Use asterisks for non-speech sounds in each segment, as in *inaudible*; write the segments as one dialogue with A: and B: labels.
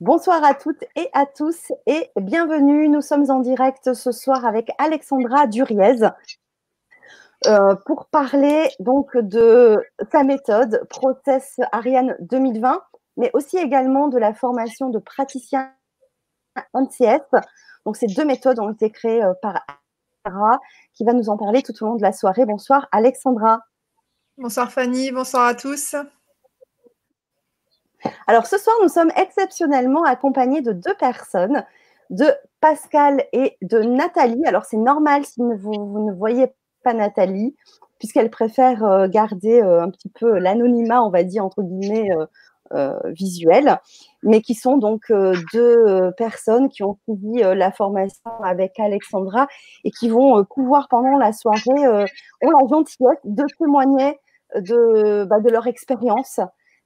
A: Bonsoir à toutes et à tous et bienvenue. Nous sommes en direct ce soir avec Alexandra Duriez euh, pour parler donc de sa méthode Process Ariane 2020, mais aussi également de la formation de praticien MCS. Donc ces deux méthodes ont été créées euh, par Alexandra qui va nous en parler tout au long de la soirée. Bonsoir Alexandra.
B: Bonsoir Fanny, bonsoir à tous.
A: Alors ce soir, nous sommes exceptionnellement accompagnés de deux personnes, de Pascal et de Nathalie. Alors c'est normal si vous, ne voyez pas Nathalie, puisqu'elle préfère euh, garder euh, un petit peu l'anonymat, on va dire, entre guillemets, euh, visuel, mais qui sont donc deux personnes qui ont suivi la formation avec Alexandra et qui vont pouvoir pendant la soirée, ont la gentillesse de témoigner bah, de leur expérience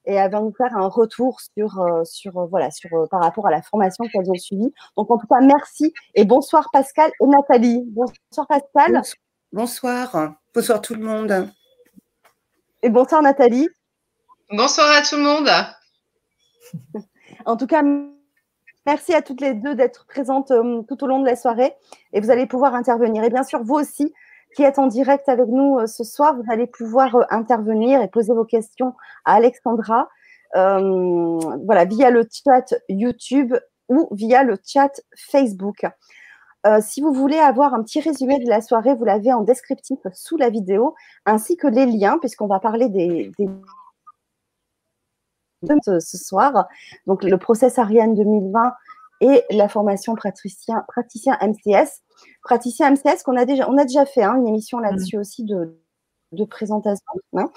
A: et elles vont nous faire un retour sur, euh, sur, euh, voilà, sur, euh, par rapport à la formation qu'elles ont suivie. Donc, en tout cas, merci et bonsoir Pascal et Nathalie. Bonsoir Pascal.
C: Bonsoir. Bonsoir tout le monde.
A: Et bonsoir Nathalie.
D: Bonsoir à tout le monde. *laughs*
A: en tout cas, merci à toutes les deux d'être présentes tout au long de la soirée et vous allez pouvoir intervenir. Et bien sûr, vous aussi, qui êtes en direct avec nous euh, ce soir, vous allez pouvoir euh, intervenir et poser vos questions à Alexandra euh, voilà, via le chat YouTube ou via le chat Facebook. si vous voulez avoir un petit résumé de la soirée, vous l'avez en descriptif sous la vidéo, ainsi que les liens, puisqu'on va parler des, des ce soir. Donc, le process Ariane 2020 et la formation praticien, praticien MCS. Praticien MCS qu'on a déjà, on a déjà fait hein, une émission mm. là-dessus aussi de, de présentation. Hein.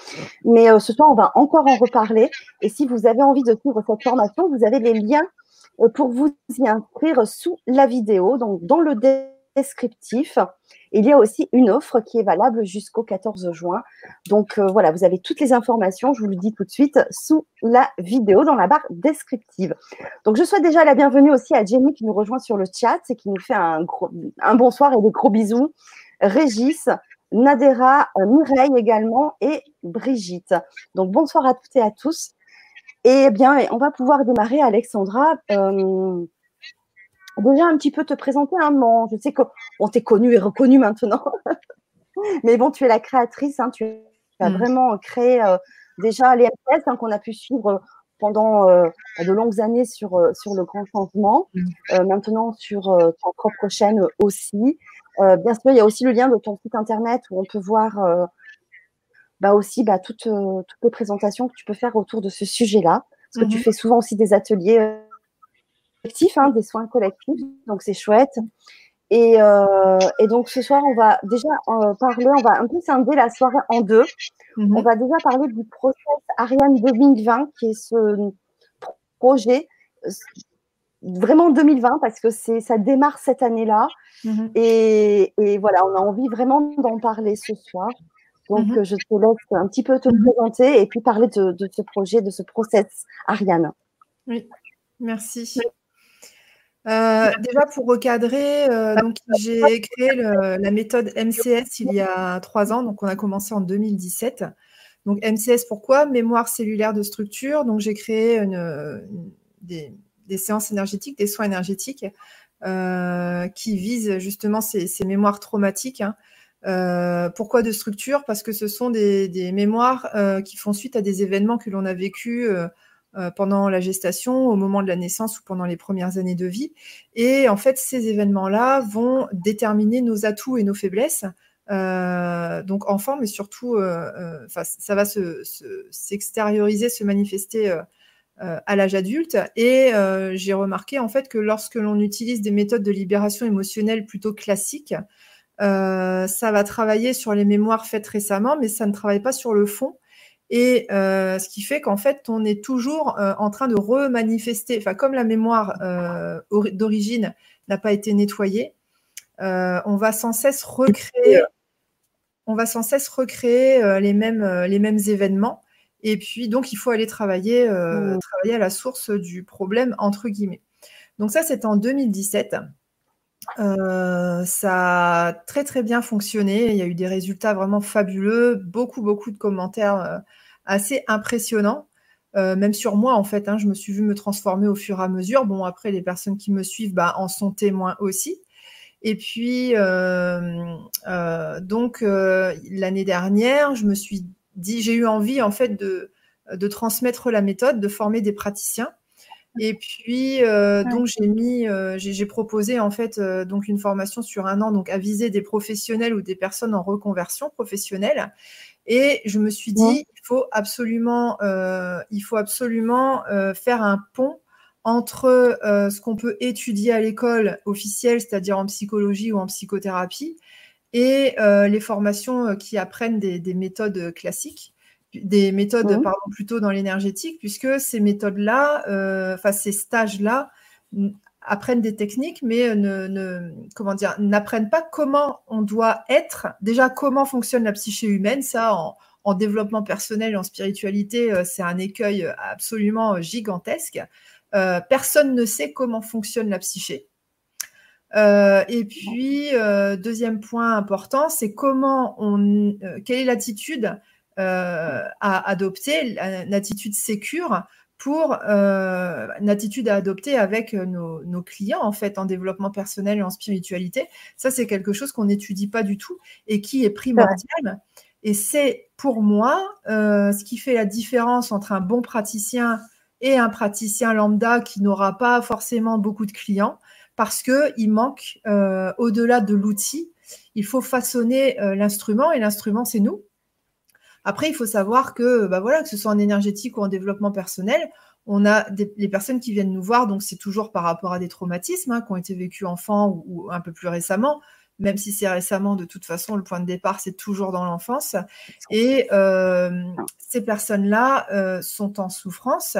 A: Mais euh, ce soir, on va encore en reparler. Et si vous avez envie de suivre cette formation, vous avez les liens euh, pour vous y inscrire sous la vidéo, donc dans le descriptif. Il y a aussi une offre qui est valable jusqu'au 14 juin. Donc euh, voilà, vous avez toutes les informations, je vous le dis tout de suite, sous la vidéo, dans la barre descriptive. Donc je souhaite déjà la bienvenue aussi à Jenny qui nous rejoint sur le chat et qui nous fait un, gros, bonsoir et des gros bisous. Régis, Nadera, euh, Mireille également et Brigitte. Donc bonsoir à toutes et à tous. Et bien, on va pouvoir démarrer, Alexandra. Euh, déjà un petit peu te présenter un moment. Je sais qu'on t'est connu et reconnu maintenant. *laughs* Mais bon, tu es la créatrice, hein, tu as mm. vraiment créé euh, déjà les MS hein, qu'on a pu suivre pendant euh, de longues années sur, euh, sur le grand changement, mm. maintenant sur ton propre chaîne aussi. bien sûr, il y a aussi le lien de ton site internet où on peut voir bah aussi bah, toutes, toutes les présentations que tu peux faire autour de ce sujet-là. Parce que tu mm-hmm. fais souvent aussi des ateliers Hein, des soins collectifs, donc c'est chouette. Et, euh, et, donc ce soir, on va déjà euh, parler, on va un peu scinder la soirée en deux. Mhm. On va déjà parler du process Ariane 2020, qui est ce projet euh, vraiment 2020 parce que c'est ça démarre cette année-là. Mhm. et, et, voilà, on a envie vraiment d'en parler ce soir. Donc mhm. je te laisse un petit peu te présenter et puis parler de, de ce projet, de ce process Ariane.
B: Oui, merci. Euh, *laughs* déjà pour recadrer, euh, j'ai créé la méthode MCS il y a trois ans, donc on a commencé en 2017. Donc MCS pourquoi? Mémoire cellulaire de structure. Donc j'ai créé des, séances énergétiques, des soins énergétiques euh, qui visent justement ces, mémoires traumatiques. Hein. pourquoi de structure? Parce que ce sont des, des mémoires qui font suite à des événements que l'on a vécus pendant la gestation, au moment de la naissance ou pendant les premières années de vie. Et en fait, ces événements-là vont déterminer nos atouts et nos faiblesses. Euh, donc enfant, mais surtout, euh, ça va s'extérioriser, se, manifester à l'âge adulte. Et j'ai remarqué en fait que lorsque l'on utilise des méthodes de libération émotionnelle plutôt classiques, ça va travailler sur les mémoires faites récemment, mais ça ne travaille pas sur le fond. Et euh, ce qui fait qu'en fait, on est toujours euh, en train de remanifester, enfin, comme la mémoire euh, d'origine n'a pas été nettoyée, on va sans cesse recréer, on va sans cesse recréer les, mêmes, les mêmes événements. Et puis, donc, il faut aller travailler, mmh. travailler à la source du problème, entre guillemets. Donc, ça, c'est en 2017. Ça a très très bien fonctionné. Il y a eu des résultats vraiment fabuleux, beaucoup beaucoup de commentaires assez impressionnant. même sur moi, en fait, hein, je me suis vue me transformer au fur et à mesure. Bon, après, les personnes qui me suivent bah, en sont témoins aussi. Et puis, donc, l'année dernière, je me suis dit, j'ai eu envie, en fait, de, de transmettre la méthode, de former des praticiens. Et puis, euh, donc, j'ai mis, euh, j'ai proposé en fait euh, donc une formation sur un an, donc à viser des professionnels ou des personnes en reconversion professionnelle. Et je me suis dit, il faut absolument, il faut absolument faire un pont entre ce qu'on peut étudier à l'école officielle, c'est-à-dire en psychologie ou en psychothérapie, et les formations qui apprennent des méthodes classiques des méthodes, mmh. pardon, plutôt dans l'énergétique, puisque ces méthodes-là, euh, enfin ces stages-là, apprennent des techniques, mais ne, comment dire, n'apprennent pas comment on doit être. Déjà, comment fonctionne la psyché humaine, ça, en, développement personnel et en spiritualité, euh, c'est un écueil absolument gigantesque. Euh, personne ne sait comment fonctionne la psyché. et puis, deuxième point important, c'est comment on, quelle est l'attitude euh, à adopter, une attitude sécure pour euh, une attitude à adopter avec nos, clients en fait en développement personnel et en spiritualité. Ça, c'est quelque chose qu'on n'étudie pas du tout et qui est primordial. Et c'est pour moi euh, ce qui fait la différence entre un bon praticien et un praticien lambda qui n'aura pas forcément beaucoup de clients parce qu'il manque, au-delà de l'outil, il faut façonner l'instrument et l'instrument, c'est nous. Après, il faut savoir que, bah voilà, que ce soit en énergétique ou en développement personnel, on a des, les personnes qui viennent nous voir, donc c'est toujours par rapport à des traumatismes hein, qui ont été vécus enfants ou, un peu plus récemment, même si c'est récemment, de toute façon, le point de départ, c'est toujours dans l'enfance. Et euh, ces personnes-là euh, sont en souffrance,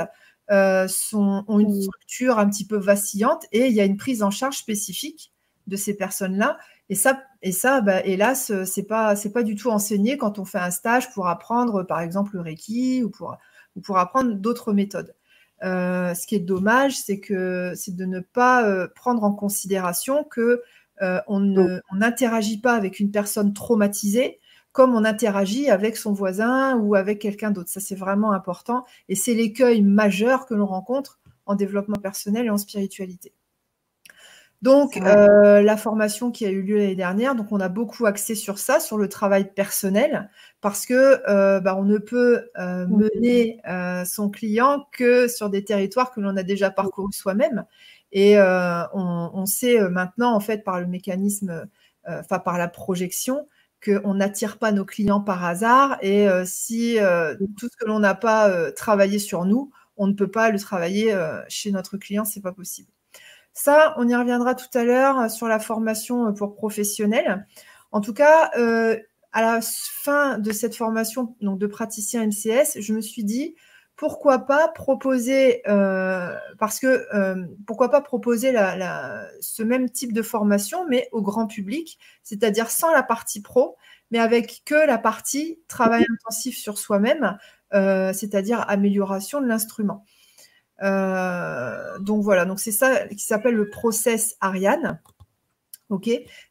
B: euh, sont, ont une structure un petit peu vacillante et il y a une prise en charge spécifique de ces personnes-là et ça, et ça bah, hélas, c'est pas, c'est pas du tout enseigné quand on fait un stage pour apprendre, par exemple, le Reiki ou pour, ou pour apprendre d'autres méthodes. Euh, ce qui est dommage, c'est que c'est de ne pas euh, prendre en considération que euh, on n'interagit pas avec une personne traumatisée comme on interagit avec son voisin ou avec quelqu'un d'autre. Ça, c'est vraiment important et c'est l'écueil majeur que l'on rencontre en développement personnel et en spiritualité. Donc, euh, la formation qui a eu lieu l'année dernière, donc on a beaucoup axé sur ça, sur le travail personnel, parce que euh, bah, on ne peut euh, mmh. mener son client que sur des territoires que l'on a déjà parcourus soi-même. Et on, sait maintenant, en fait, par le mécanisme, enfin par la projection, qu'on n'attire pas nos clients par hasard. Et si tout ce que l'on n'a pas travaillé sur nous, on ne peut pas le travailler chez notre client, c'est pas possible. Ça, on y reviendra tout à l'heure euh, sur la formation euh, pour professionnels. En tout cas, euh, à la fin de cette formation donc de praticien MCS, je me suis dit pourquoi pas proposer, parce que pourquoi pas proposer ce même type de formation, mais au grand public, c'est-à-dire sans la partie pro, mais avec que la partie travail intensif sur soi-même, c'est-à-dire amélioration de l'instrument. Euh, donc voilà, donc c'est ça qui s'appelle le process Ariane.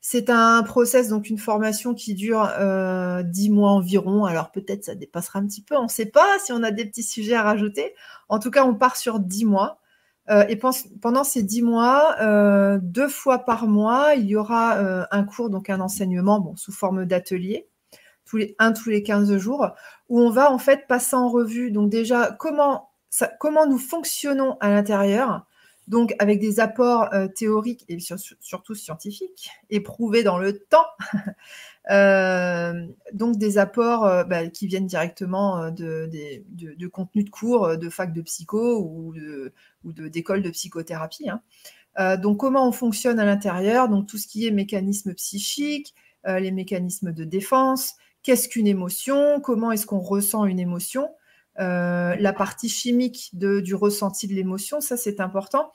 B: C'est un process, donc une formation qui dure euh, 10 mois environ. Alors peut-être ça dépassera un petit peu, on ne sait pas si on a des petits sujets à rajouter. En tout cas, on part sur 10 mois. Euh, et pendant ces 10 mois, euh, deux fois par mois, il y aura un cours, donc un enseignement sous forme d'atelier, tous les, un tous les 15 jours, où on va en fait passer en revue, donc déjà, comment comment nous fonctionnons à l'intérieur, donc avec des apports euh, théoriques et surtout scientifiques, éprouvés dans le temps, *laughs* euh, donc des apports euh, bah, qui viennent directement de, de, de cours de fac de psycho ou d'école de, de, psychothérapie. Hein. donc comment on fonctionne à l'intérieur, donc tout ce qui est mécanisme psychique, les mécanismes de défense, qu'est-ce qu'une émotion, comment est-ce qu'on ressent une émotion, euh, la partie chimique du ressenti de l'émotion, ça c'est important.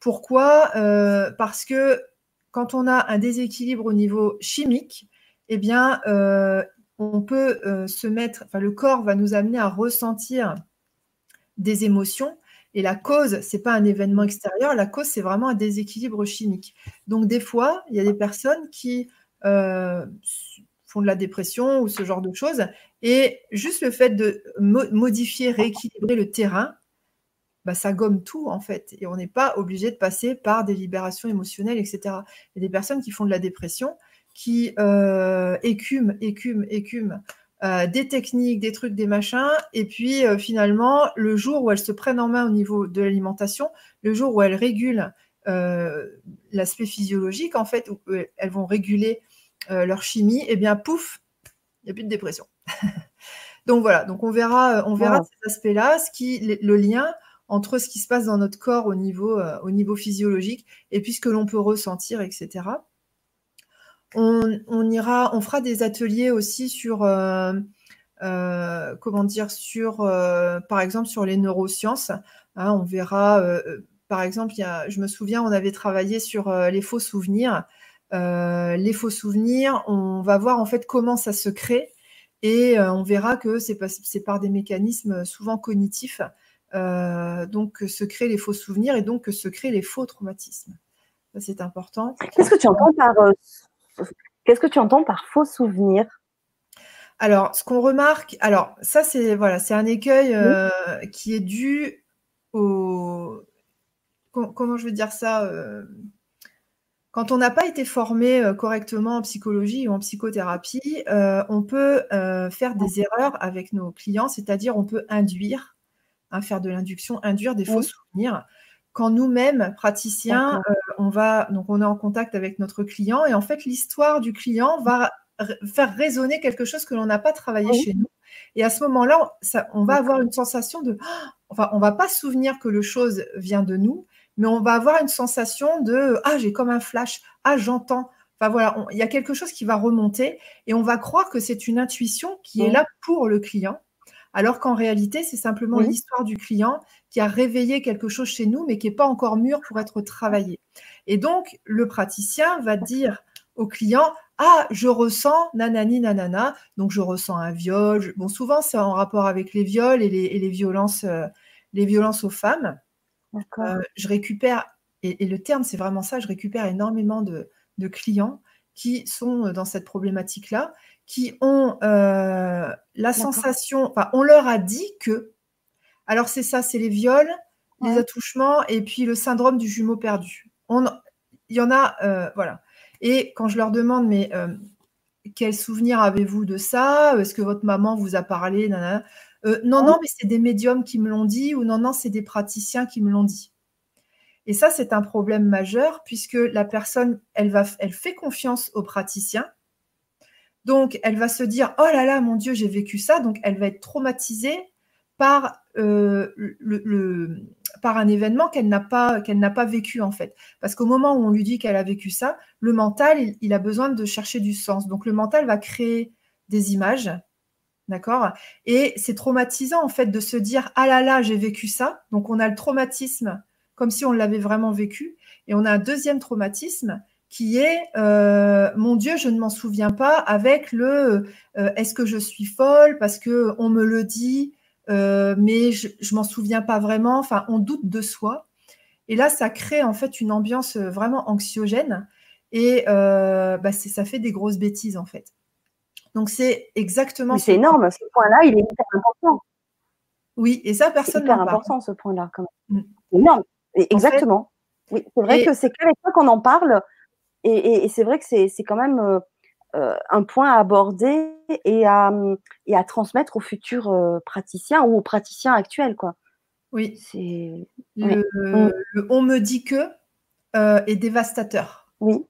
B: Pourquoi? Euh, Parce que quand on a un déséquilibre au niveau chimique, eh bien, euh, on peut se mettre, enfin, le corps va nous amener à ressentir des émotions. Et la cause, c'est pas un événement extérieur, la cause, c'est vraiment un déséquilibre chimique. Donc, des fois, il y a des personnes qui font de la dépression ou ce genre de choses. Et juste le fait de modifier, rééquilibrer le terrain, bah, ça gomme tout en fait. Et on n'est pas obligé de passer par des libérations émotionnelles, etc. Il y a des personnes qui font de la dépression, qui euh, écument, écument, écument euh, des techniques, des trucs, des machins, et puis euh, finalement, le jour où elles se prennent en main au niveau de l'alimentation, le jour où elles régulent l'aspect physiologique, en fait, où elles vont réguler leur chimie, et eh bien pouf, il n'y a plus de dépression. *laughs* donc voilà, donc on verra, on verra ces aspects-là, ce qui, le lien entre ce qui se passe dans notre corps au niveau, euh, au niveau physiologique et puis ce que l'on peut ressentir, etc. On, ira, on fera des ateliers aussi sur, euh, euh, comment dire, sur, par exemple, sur les neurosciences. Hein, on verra, par exemple, y a, je me souviens, on avait travaillé sur les faux souvenirs. les faux souvenirs, on va voir en fait comment ça se crée et on verra que c'est par des mécanismes souvent cognitifs euh, donc se créent les faux souvenirs et donc se créent les faux traumatismes. Ça, c'est important.
A: Qu'est-ce que tu entends par, euh, qu'est-ce que tu entends par faux souvenirs?
B: Alors, ce qu'on remarque, alors ça c'est voilà, c'est un écueil euh, qui est dû au comment je veux dire ça quand on n'a pas été formé correctement en psychologie ou en psychothérapie, on peut faire des erreurs avec nos clients, c'est-à-dire on peut induire Hein, faire de l'induction, induire des faux souvenirs. Quand nous-mêmes, praticiens, euh, on va donc on est en contact avec notre client et en fait l'histoire du client va faire résonner quelque chose que l'on n'a pas travaillé chez nous. Et à ce moment-là, on va avoir une sensation de, enfin, on va pas se souvenir que le chose vient de nous, mais on va avoir une sensation de, ah, j'ai comme un flash, ah, j'entends. Enfin voilà, il y a quelque chose qui va remonter et on va croire que c'est une intuition qui est là pour le client alors qu'en réalité, c'est simplement l'histoire du client qui a réveillé quelque chose chez nous, mais qui n'est pas encore mûr pour être travaillé. Et donc, le praticien va dire au client, ah, je ressens nanani nanana, donc je ressens un viol. Bon, souvent, c'est en rapport avec les viols et les, violences, euh, les violences aux femmes. Euh, je récupère, et, le terme, c'est vraiment ça, je récupère énormément de clients qui sont dans cette problématique-là qui ont euh, la sensation, enfin, on leur a dit que, alors c'est ça, c'est les viols, les attouchements et puis le syndrome du jumeau perdu. On, il y en a, euh, voilà. Et quand je leur demande, mais euh, quel souvenir avez-vous de ça? Est-ce que votre maman vous a parlé? Non, non, mais c'est des médiums qui me l'ont dit, ou non, non, c'est des praticiens qui me l'ont dit. Et ça, c'est un problème majeur puisque la personne, elle, va, elle fait confiance aux praticiens donc, elle va se dire, oh là là, mon Dieu, j'ai vécu ça. Donc, elle va être traumatisée par, euh, le, par un événement qu'elle n'a pas, qu'elle n'a pas vécu, en fait. Parce qu'au moment où on lui dit qu'elle a vécu ça, le mental, il, a besoin de chercher du sens. Donc, le mental va créer des images. D'accord? Et c'est traumatisant, en fait, de se dire, ah là là, j'ai vécu ça. Donc, on a le traumatisme comme si on l'avait vraiment vécu. Et on a un deuxième traumatisme qui est euh, mon Dieu, je ne m'en souviens pas, avec le euh, est-ce que je suis folle parce que on me le dit, euh, mais je, ne m'en souviens pas vraiment. Enfin, on doute de soi. Et là, ça crée en fait une ambiance vraiment anxiogène et bah, ça fait des grosses bêtises en fait. Donc c'est exactement.
A: C'est énorme. Ce point-là, il est hyper important.
B: Oui, et ça, personne.
A: C'est hyper important ce point-là. Quand même. Mm. énorme. exactement. Oui, c'est vrai que c'est qu'avec toi qu'on en parle et, c'est vrai que c'est quand même euh, euh, un point à aborder et à, et à transmettre aux futurs euh, praticiens ou aux praticiens actuels. Quoi.
B: Oui. C'est le, on me dit que est dévastateur.
A: Oui.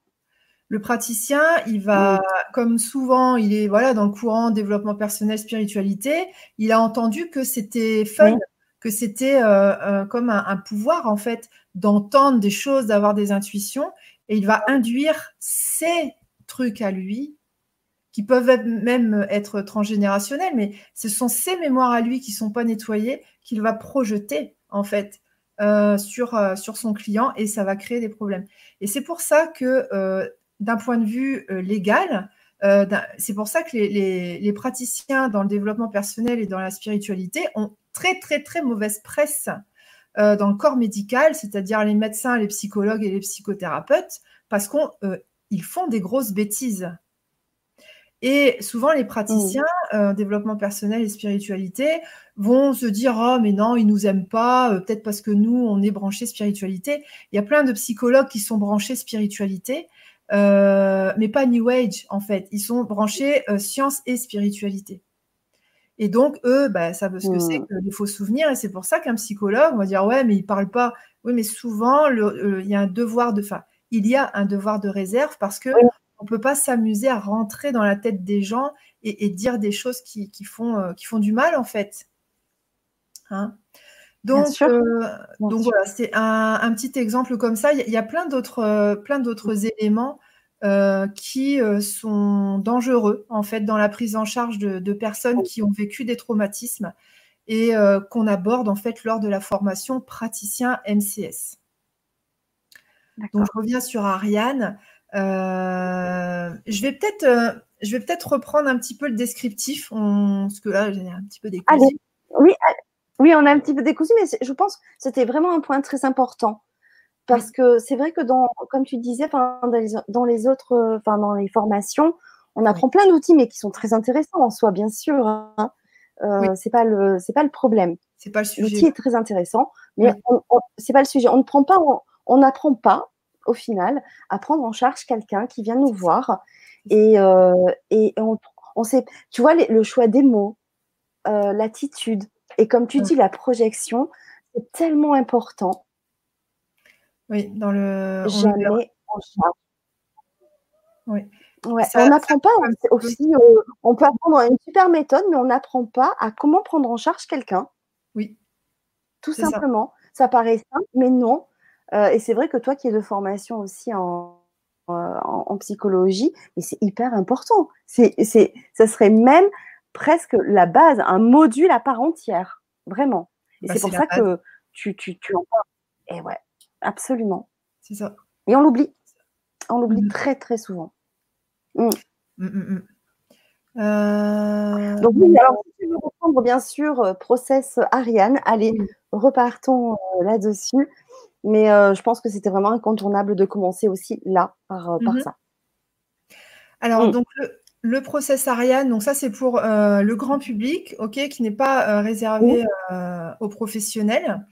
B: Le praticien, il va, comme souvent, il est voilà dans le courant développement personnel, spiritualité. Il a entendu que c'était fun, que c'était comme un, pouvoir en fait d'entendre des choses, d'avoir des intuitions et il va induire ses trucs à lui, qui peuvent même être transgénérationnels, mais ce sont ses mémoires à lui qui ne sont pas nettoyées, qu'il va projeter en fait euh, sur, euh, sur son client et ça va créer des problèmes. Et c'est pour ça que euh, d'un point de vue légal, c'est pour ça que les, les, praticiens dans le développement personnel et dans la spiritualité ont très très très mauvaise presse euh, dans le corps médical, c'est-à-dire les médecins, les psychologues et les psychothérapeutes, parce qu'ils euh, font des grosses bêtises. Et souvent, les praticiens, mmh. développement personnel et spiritualité, vont se dire Oh, mais non, ils nous aiment pas, peut-être parce que nous, on est branchés spiritualité. Il y a plein de psychologues qui sont branchés spiritualité, mais pas New Age, en fait. Ils sont branchés science et spiritualité. Et donc, eux, bah, savent ce que c'est mmh. que les faux souvenirs. Et c'est pour ça qu'un psychologue, on va dire Ouais, mais il parle pas. Oui, mais souvent, il y a un devoir de. Enfin, il y a un devoir de réserve parce que on ne peut pas s'amuser à rentrer dans la tête des gens et, dire des choses qui, font, euh, qui font du mal, en fait. Hein? Donc, euh, donc voilà, c'est un, petit exemple comme ça. Il y, a plein d'autres, euh, plein d'autres éléments qui sont dangereux en fait dans la prise en charge de, personnes qui ont vécu des traumatismes et qu'on aborde en fait lors de la formation praticien MCS. Donc je reviens sur Ariane. Euh, je vais peut-être euh, je vais peut-être reprendre un petit peu le descriptif, parce que là, j'ai un petit peu décousu.
A: Oui, oui, on a un petit peu décousu, mais je pense que c'était vraiment un point très important. Parce que c'est vrai que, dans, comme tu disais, dans les, autres, enfin, dans les formations, on apprend plein d'outils, mais qui sont très intéressants en soi, bien sûr. Hein. Euh, c'est pas le, c'est pas le problème.
B: C'est pas le sujet.
A: L'outil est très intéressant, mais c'est pas le sujet. On ne prend pas, on n'apprend pas au final, à prendre en charge quelqu'un qui vient nous voir. Et, euh, et on, sait, tu vois, le choix des mots, euh, l'attitude, et comme tu dis, la projection, c'est tellement important.
B: Oui, dans le.
A: Jamais en charge. Oui. Ouais, on n'apprend pas aussi, euh, on peut apprendre une super méthode, mais on n'apprend pas à comment prendre en charge quelqu'un.
B: Oui.
A: Tout simplement. Ça. ça. paraît simple, mais non. Euh, et c'est vrai que toi qui es de formation aussi en, en, psychologie, mais c'est hyper important. C'est, ça serait même presque la base, un module à part entière, vraiment. Et bah, c'est pour ça que tu, tu, tu en parles. Et ouais, absolument.
B: C'est ça.
A: Et on l'oublie. On l'oublie mmh. très, très souvent. Mmh.
B: Mmh, euh,
A: Donc oui, alors si tu veux reprendre bien sûr euh, process Ariane, allez, repartons là-dessus. Mais euh, je pense que c'était vraiment incontournable de commencer aussi là, par, euh, mmh ça.
B: Alors, donc, le, process Ariane, donc ça, c'est pour euh, le grand public, OK, qui n'est pas réservé aux professionnels.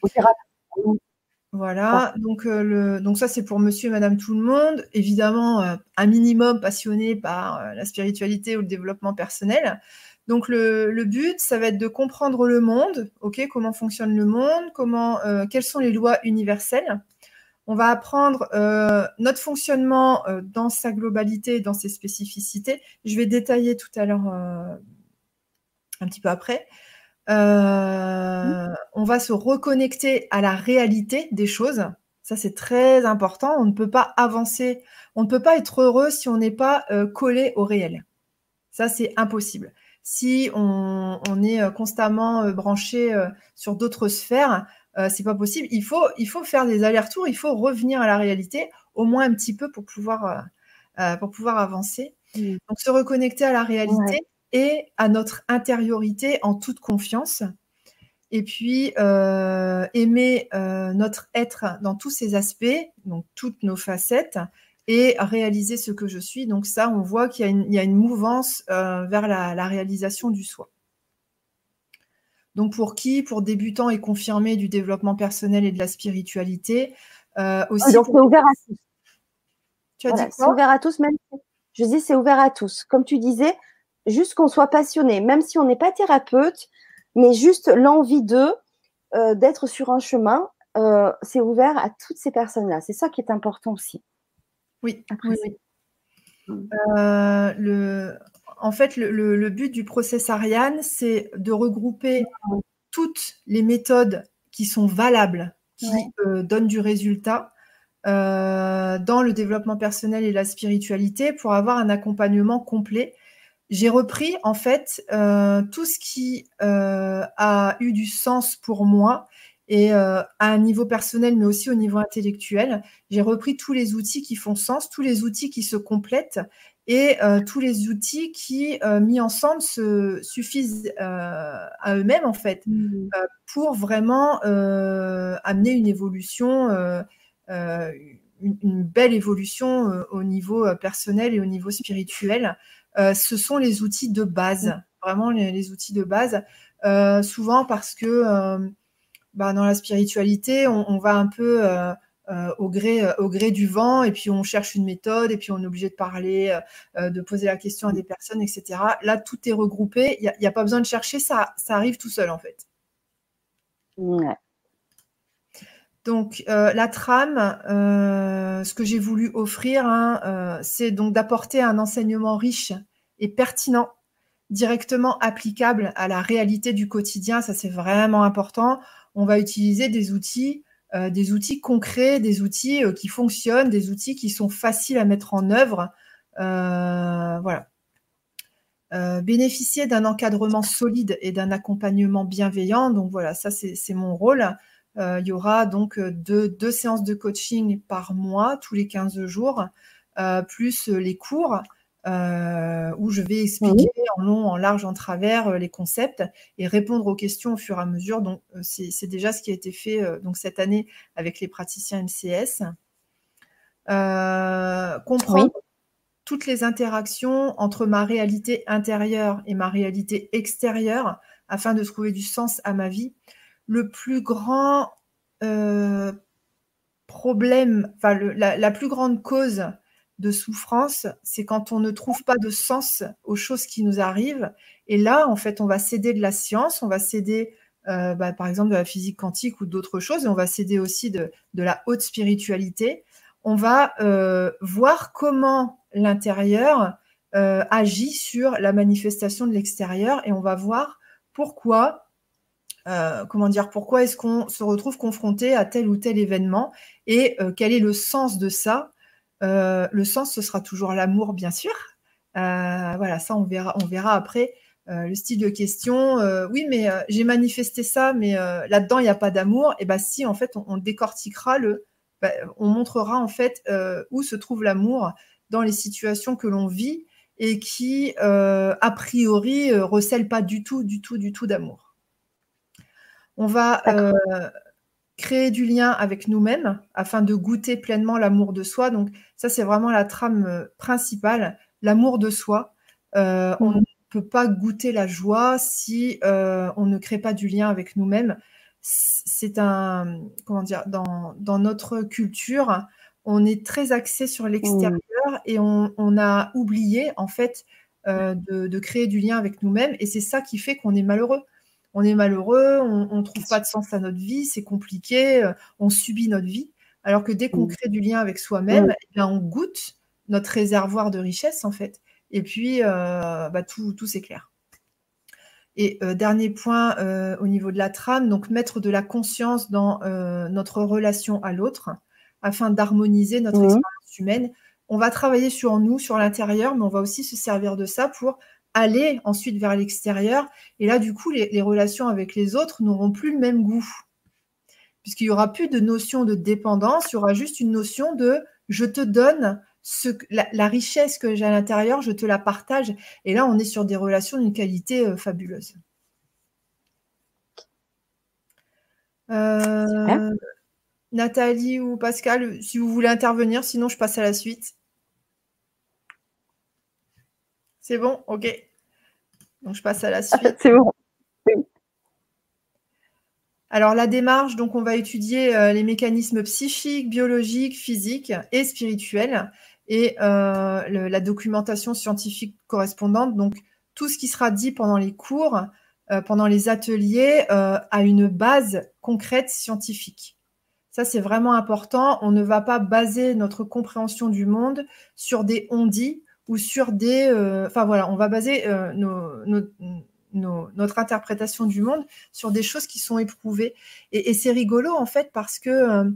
B: Voilà, donc, le, donc ça c'est pour monsieur et madame tout le monde, évidemment un minimum passionné par la spiritualité ou le développement personnel. Donc le, but, ça va être de comprendre le monde, ok, comment fonctionne le monde, comment, euh, quelles sont les lois universelles. On va apprendre euh, notre fonctionnement euh, dans sa globalité, dans ses spécificités. Je vais détailler tout à l'heure un petit peu après. On va se reconnecter à la réalité des choses. Ça, c'est très important. On ne peut pas avancer, on ne peut pas être heureux si on n'est pas collé au réel. Ça, c'est impossible si on, est euh, constamment euh, branché euh, sur d'autres sphères, c'est pas possible. Il faut, il faut faire des allers-retours, il faut revenir à la réalité, au moins un petit peu pour pouvoir, pour pouvoir avancer. Mmh. Donc se reconnecter à la réalité et à notre intériorité en toute confiance. Et puis aimer notre être dans tous ses aspects, donc toutes nos facettes, et réaliser ce que je suis. Donc ça, on voit qu'il y, a une mouvance euh, vers la, réalisation du soi. Donc pour qui? Pour débutants et confirmés du développement personnel et de la spiritualité.
A: Euh, aussi donc c'est ouvert à tous. Tu as dit C'est ouvert à tous, même je dis c'est ouvert à tous. Comme tu disais, juste qu'on soit passionné, même si on n'est pas thérapeute, mais juste l'envie d'eux, euh, d'être sur un chemin, c'est ouvert à toutes ces personnes-là. C'est ça qui est important aussi.
B: Oui, euh, le, en fait, le, but du process Ariane, c'est de regrouper toutes les méthodes qui sont valables, qui euh, donnent du résultat euh, dans le développement personnel et la spiritualité pour avoir un accompagnement complet. J'ai repris en fait tout ce qui a eu du sens pour moi et euh, à un niveau personnel, mais aussi au niveau intellectuel. J'ai repris tous les outils qui font sens, tous les outils qui se complètent et euh, tous les outils qui, euh, mis ensemble, se suffisent à eux-mêmes, en fait, mmh. pour vraiment amener une évolution, une, belle évolution au niveau personnel et au niveau spirituel ce sont les outils de base, vraiment les, outils de base. souvent parce que bah, dans la spiritualité, on, va un peu au, gré, au gré du vent et puis on cherche une méthode et puis on est obligé de parler, de poser la question à des personnes, etc. Là, tout est regroupé. Il n'y a, pas besoin de chercher, ça, ça arrive tout seul en fait. Donc, euh, la trame, euh, ce que j'ai voulu offrir, hein, euh, c'est donc d'apporter un enseignement riche et pertinent, directement applicable à la réalité du quotidien. Ça, c'est vraiment important. On va utiliser des outils, des outils concrets, des outils qui fonctionnent, des outils qui sont faciles à mettre en œuvre. voilà. bénéficier d'un encadrement solide et d'un accompagnement bienveillant. Donc voilà, ça c'est mon rôle. Euh, il y aura donc euh, deux, séances de coaching par mois, tous les 15 jours, euh, plus les cours. Où je vais expliquer en long, en large, en travers les concepts et répondre aux questions au fur et à mesure. Donc, c'est déjà ce qui a été fait donc, cette année avec les praticiens MCS. comprendre toutes les interactions entre ma réalité intérieure et ma réalité extérieure afin de trouver du sens à ma vie le plus grand euh, problème, enfin la, plus grande cause de souffrance, c'est quand on ne trouve pas de sens aux choses qui nous arrivent. Et là, en fait, on va céder de la science, on va céder, euh, bah, par exemple, de la physique quantique ou d'autres choses, et on va céder aussi de, la haute spiritualité. On va euh, voir comment l'intérieur agit sur la manifestation de l'extérieur, et on va voir pourquoi euh, comment dire, pourquoi est-ce qu'on se retrouve confronté à tel ou tel événement et euh, quel est le sens de ça euh, Le sens, ce sera toujours l'amour, bien sûr. voilà, ça, on verra, on verra après. le style de question, oui, mais j'ai manifesté ça, mais là-dedans, il n'y a pas d'amour. Et bien, si, en fait, on, décortiquera le. Bah, on montrera, en fait, où se trouve l'amour dans les situations que l'on vit et qui, a priori, recèlent pas du tout, du tout, du tout d'amour. On va euh, créer du lien avec nous-mêmes afin de goûter pleinement l'amour de soi. Donc ça, c'est vraiment la trame euh, principale, l'amour de soi. Euh, on ne peut pas goûter la joie si on ne crée pas du lien avec nous-mêmes. C'est un, comment dire, dans, notre culture, on est très axé sur l'extérieur et on, a oublié en fait de, créer du lien avec nous-mêmes et c'est ça qui fait qu'on est malheureux on est malheureux, on ne trouve pas de sens à notre vie, c'est compliqué, euh, on subit notre vie. Alors que dès qu'on mm. crée du lien avec soi-même, mm. eh on goûte notre réservoir de richesse, en fait. Et puis, euh, bah, tout, tout s'éclaire. Et euh, dernier point au niveau de la trame, donc mettre de la conscience dans notre relation à l'autre afin d'harmoniser notre mm. expérience humaine. On va travailler sur nous, sur l'intérieur, mais on va aussi se servir de ça pour aller ensuite vers l'extérieur. Et là, du coup, les, relations avec les autres n'auront plus le même goût. Puisqu'il n'y aura plus de notion de dépendance, il y aura juste une notion de je te donne ce, la, richesse que j'ai à l'intérieur, je te la partage. Et là, on est sur des relations d'une qualité euh, fabuleuse. Euh, Nathalie ou Pascal, si vous voulez intervenir, sinon je passe à la suite. C'est bon Ok. Donc, je passe à la suite.
A: C'est bon.
B: Alors, la démarche, donc, on va étudier euh, les mécanismes psychiques, biologiques, physiques et spirituels et euh, la documentation scientifique correspondante. Donc, tout ce qui sera dit pendant les cours, euh, pendant les ateliers, a une base concrète scientifique. Ça, c'est vraiment important. On ne va pas baser notre compréhension du monde sur des on-dit ou sur des... Euh, enfin voilà, on va baser euh, notre interprétation du monde sur des choses qui sont éprouvées. Et, c'est rigolo en fait parce que euh,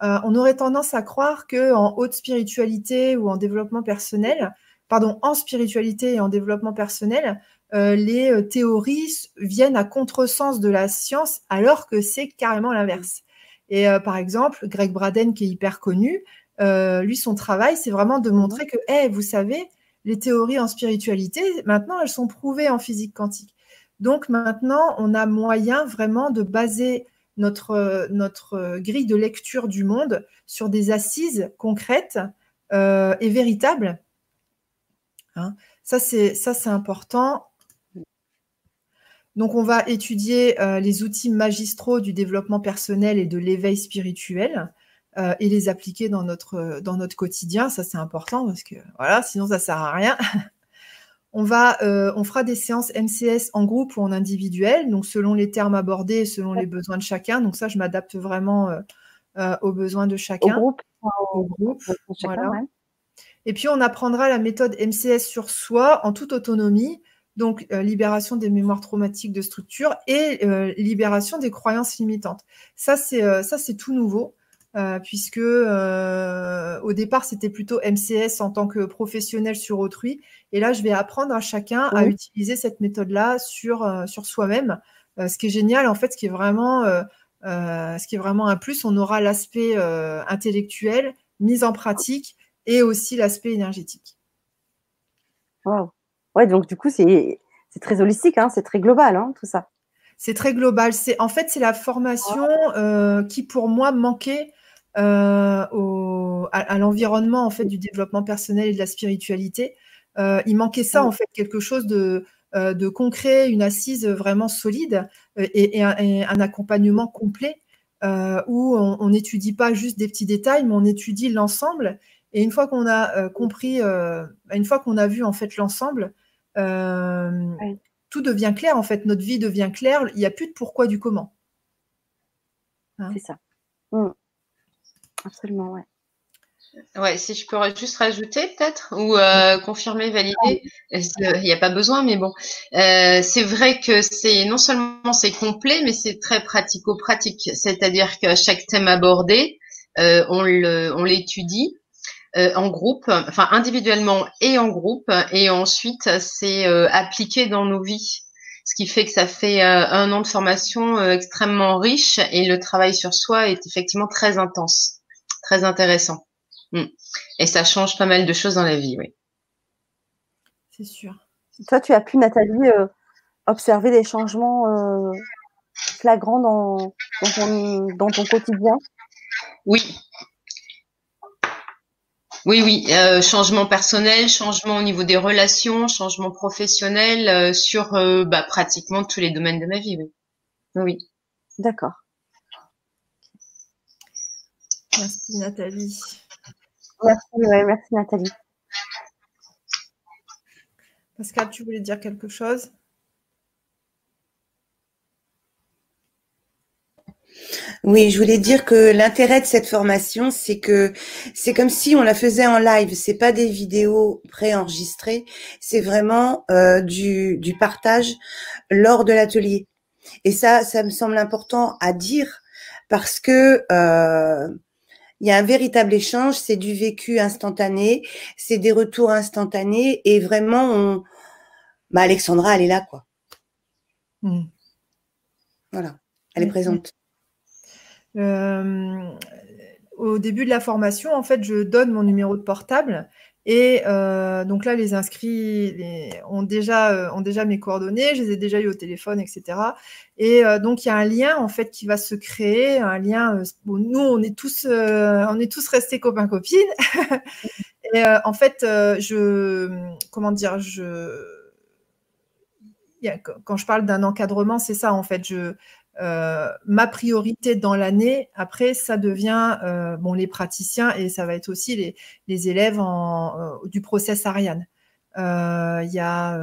B: on aurait tendance à croire que en haute spiritualité ou en développement personnel, pardon, en spiritualité et en développement personnel, les théories viennent à contresens de la science alors que c'est carrément l'inverse. Et par exemple, Greg Braden, qui est hyper connu, lui, son travail, c'est vraiment de montrer que, hey, vous savez, les théories en spiritualité, maintenant, elles sont prouvées en physique quantique. Donc maintenant, on a moyen vraiment de baser notre, notre grille de lecture du monde sur des assises concrètes euh, et véritables. Hein. Ça, c'est important. Donc, on va étudier euh, les outils magistraux du développement personnel et de l'éveil spirituel euh, et les appliquer dans notre, dans notre quotidien. Ça, c'est important parce que voilà, sinon, ça sert à rien. *laughs* on, va, euh, on fera des séances MCS en groupe ou en individuel, donc selon les termes abordés et selon les besoins de chacun. Donc, ça, je m'adapte vraiment aux besoins de chacun.
A: Au groupe.
B: Au groupe. Voilà. Et puis, on apprendra la méthode MCS sur soi en toute autonomie donc euh, libération des mémoires traumatiques de structure et euh, libération des croyances limitantes. Ça, c'est euh, ça, c'est tout nouveau. Puisque au départ c'était plutôt MCS en tant que professionnel sur autrui, et là je vais apprendre à chacun à utiliser cette méthode-là sur, sur soi-même. ce qui est génial, en fait, ce qui est vraiment, ce qui est vraiment un plus, on aura l'aspect intellectuel, mise en pratique, et aussi l'aspect énergétique.
A: Wow. Ouais, donc du coup, c'est très holistique, hein, c'est très global, hein, tout ça.
B: C'est très global. C'est en fait c'est la formation euh, qui pour moi manquait euh, au, à, l'environnement en fait du développement personnel et de la spiritualité. Euh, il manquait ça en fait quelque chose de de concret, une assise vraiment solide et, un, accompagnement complet où on n'étudie pas juste des petits détails, mais on étudie l'ensemble. Et une fois qu'on a compris, une fois qu'on a vu en fait l'ensemble, euh, tout devient clair, en fait, notre vie devient claire, il n'y a plus de pourquoi du comment.
A: Hein c'est ça. Mmh. Absolument, ouais.
D: Ouais, si je peux juste rajouter peut-être ou euh, confirmer, valider, il n'y a pas besoin, mais bon, euh, c'est vrai que c'est non seulement c'est complet, mais c'est très pratico-pratique. C'est-à-dire que chaque thème abordé, on l'étudie, euh, en groupe, enfin individuellement et en groupe, et ensuite c'est euh, appliqué dans nos vies. Ce qui fait que ça fait euh, un an de formation extrêmement riche et le travail sur soi est effectivement très intense, très intéressant. Mm. Et ça change pas mal de choses dans la vie, oui.
B: C'est sûr.
A: Toi, tu as pu, Nathalie, observer des changements flagrants dans, dans ton quotidien?
D: Oui, oui, oui, euh, changement personnel, changement au niveau des relations, changement professionnel euh, sur euh, bah, pratiquement tous les domaines de ma vie, oui. Oui.
A: D'accord.
B: Merci Nathalie.
A: Merci, merci Nathalie.
B: Pascal, tu voulais dire quelque chose?
C: Oui, je voulais dire que l'intérêt de cette formation, c'est que c'est comme si on la faisait en live. C'est pas des vidéos préenregistrées, c'est vraiment euh, du, du partage lors de l'atelier. Et ça, ça me semble important à dire parce que euh, il y a un véritable échange, c'est du vécu instantané, c'est des retours instantanés et vraiment, on... bah, Alexandra, elle est là, quoi. Hmm. Voilà, elle est présente.
B: Euh, au début de la formation, en fait, je donne mon numéro de portable et euh, donc là, les inscrits ont, déjà, euh, ont déjà mes coordonnées, je les ai déjà eu au téléphone, etc. Et donc, il y a un lien en fait qui va se créer, un lien. nous, on est tous, on est tous restés copains copines. *laughs* et en fait, je, comment dire, je, quand je parle d'un encadrement, c'est ça en fait. Euh, ma priorité dans l'année, après, ça devient euh, bon, les praticiens et ça va être aussi les, les élèves en, euh, du process Ariane. Il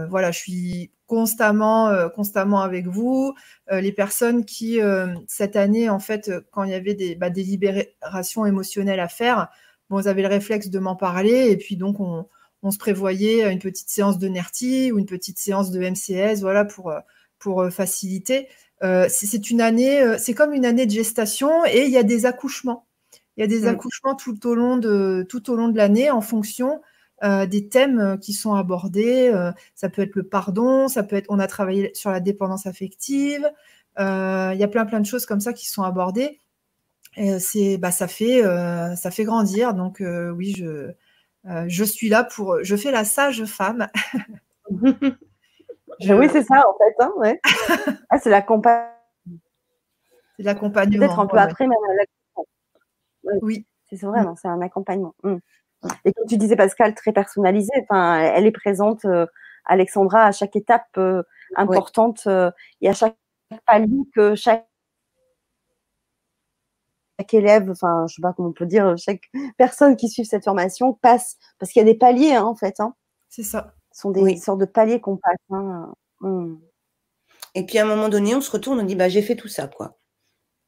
B: voilà, je suis constamment, constamment avec vous. les personnes qui, cette année, en fait, quand il y avait des, bah, libérations émotionnelles à faire, vous avez le réflexe de m'en parler et puis donc on, on, se prévoyait une petite séance de NERTI ou une petite séance de MCS, voilà, pour, pour faciliter. Euh, c'est une année, euh, c'est comme une année de gestation et il y a des accouchements. Il y a des mm. accouchements tout au long de tout au long de l'année en fonction euh, des thèmes qui sont abordés. ça peut être le pardon, ça peut être. On a travaillé sur la dépendance affective. il y a plein plein de choses comme ça qui sont abordées. Et c'est, bah, ça fait ça fait grandir. Donc oui, je je suis là pour. Je fais la sage femme. *laughs*
A: Oui, c'est ça, en fait. Hein, ouais. *laughs* ah, c'est l'accompagnement.
B: C'est l'accompagnement.
A: Peut-être un peu après, même
B: Oui.
A: C'est vraiment, c'est un accompagnement. Mmh. Et comme tu disais, Pascal, très personnalisée. Enfin, elle est présente, Alexandra, à chaque étape importante et à chaque palier que chaque chaque élève, enfin, je sais pas comment on peut dire, chaque personne qui suit cette formation passe, parce qu'il y a des paliers, hein, en fait. Hein.
B: C'est ça.
A: Ce sont des sortes de paliers qu'on passe. Hein. Mmh.
C: Et puis à un moment donné, on se retourne, on dit bah j'ai fait tout ça, quoi.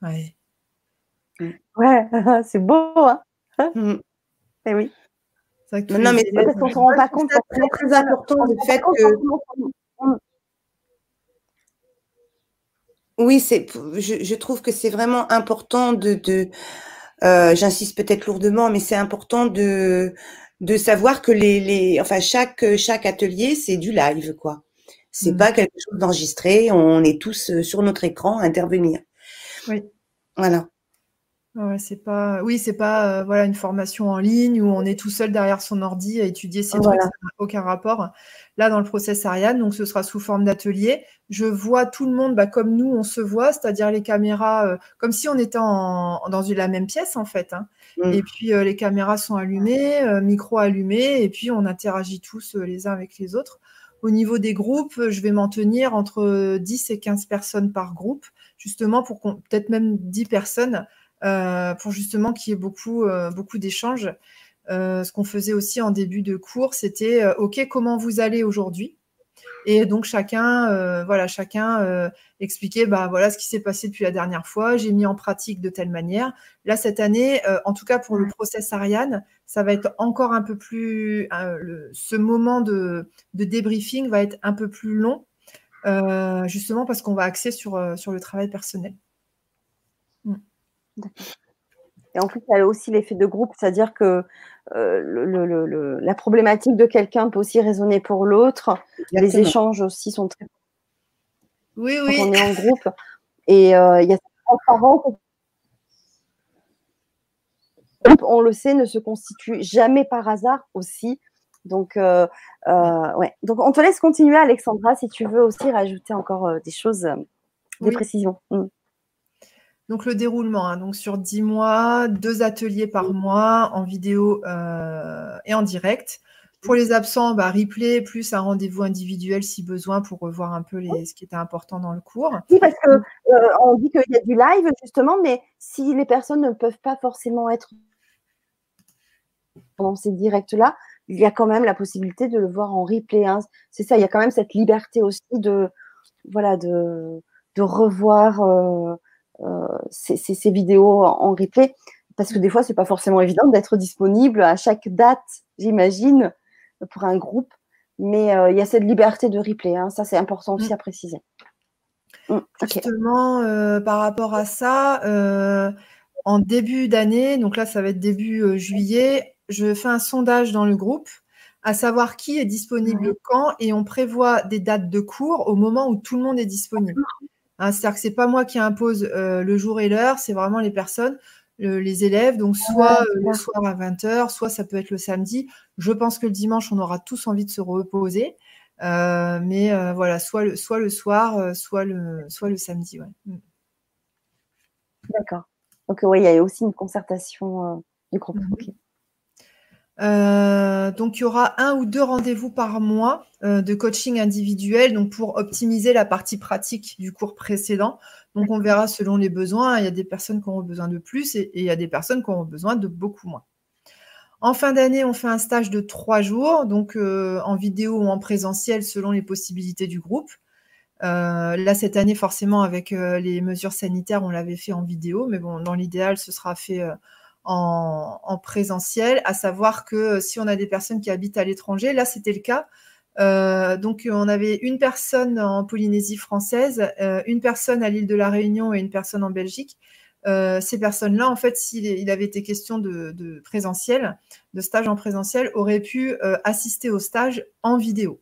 B: Ouais.
A: Ouais, *laughs* c'est beau, hein mmh. Eh oui.
C: non, mais parce qu'on ne se rend pas compte, c'est très important le fait que. Oui, c'est, je, trouve que c'est vraiment important de, de euh, j'insiste peut-être lourdement, mais c'est important de, de savoir que les, les, enfin chaque, chaque atelier, c'est du live, quoi. C'est mmh. pas quelque chose d'enregistré. On est tous euh, sur notre écran à intervenir.
B: Oui.
C: Voilà.
B: Ouais, c'est pas, oui, c'est pas euh, voilà une formation en ligne où on est tout seul derrière son ordi à étudier ces trucs, ça n'a aucun rapport. Là, dans le process Ariane, donc ce sera sous forme d'atelier. Je vois tout le monde bah, comme nous, on se voit, c'est-à-dire les caméras, euh, comme si on était en, dans une, la même pièce en fait. Hein. Mmh. Et puis les caméras sont allumées, micro allumé, et puis on interagit tous les uns avec les autres. Au niveau des groupes, je vais m'en tenir entre 10 et 15 personnes par groupe, justement pour peut-être même 10 personnes, euh, pour justement qu'il y ait beaucoup, euh, beaucoup d'échanges. Euh, ce qu'on faisait aussi en début de cours, c'était OK, comment vous allez aujourd'hui? Et donc chacun, euh, voilà, chacun euh, expliquait, bah voilà ce qui s'est passé depuis la dernière fois. J'ai mis en pratique de telle manière. Là cette année, euh, en tout cas pour le process Ariane, ça va être encore un peu plus. ce moment de, débriefing va être un peu plus long, justement parce qu'on va axer sur sur le travail personnel.
A: Mm. Et en plus, il y a aussi l'effet de groupe, c'est-à-dire que euh, le, la problématique de quelqu'un peut aussi résonner pour l'autre. Les échanges aussi sont très.
B: Oui, oui.
A: on est en groupe. Et euh, il y a transparence. On le sait, ne se constitue jamais par hasard aussi. Donc, euh, ouais. Donc, on te laisse continuer, Alexandra, si tu veux aussi rajouter encore des choses, des précisions. Mm.
B: Donc le déroulement, hein, donc sur 10 mois, deux ateliers par mois en vidéo euh, et en direct. Pour les absents, bah, replay plus un rendez-vous individuel si besoin pour revoir un peu les, ce qui était important dans le cours.
A: Oui, parce qu'on euh, dit qu'il y a du live justement, mais si les personnes ne peuvent pas forcément être dans ces directs-là, il y a quand même la possibilité de le voir en replay. Hein. C'est ça, il y a quand même cette liberté aussi de, voilà, de, de revoir. Euh, euh, ces, vidéos en, replay parce que des fois, c'est pas forcément évident d'être disponible à chaque date, j'imagine, pour un groupe. Mais euh, il y a cette liberté de replay. Hein. Ça, c'est important aussi mm. à préciser.
B: Mm, Justement, euh, par rapport à ça, en début d'année, donc là, ça va être début juillet, je fais un sondage dans le groupe à savoir qui est disponible quand et on prévoit des dates de cours au moment où tout le monde est disponible. Hein, c'est-à-dire que c'est pas moi qui impose euh, le jour et l'heure, c'est vraiment les personnes, les élèves. Donc soit euh, le soir à 20h, soit ça peut être le samedi. Je pense que le dimanche, on aura tous envie de se reposer. Euh, mais voilà, soit le, soit le soir, soit, le, soit le samedi. Mm.
A: D'accord. Donc oui, il y a aussi une concertation du groupe. Mm-hmm.
B: Euh, donc, il y aura un ou deux rendez-vous par mois euh, de coaching individuel donc pour optimiser la partie pratique du cours précédent. Donc, on verra selon les besoins. Il y a des personnes qui auront besoin de plus et, il y a des personnes qui auront besoin de beaucoup moins. En fin d'année, on fait un stage de trois jours, donc euh, en vidéo ou en présentiel selon les possibilités du groupe. là, cette année, forcément, avec les mesures sanitaires, on l'avait fait en vidéo, mais bon, dans l'idéal, ce sera fait en, présentiel, à savoir que si on a des personnes qui habitent à l'étranger, là c'était le cas. Euh, donc on avait une personne en Polynésie française, euh, une personne à l'île de la Réunion et une personne en Belgique. Euh, ces personnes-là, en fait, s'il avait été question de, présentiel, de stage en présentiel, auraient pu assister au stage en vidéo.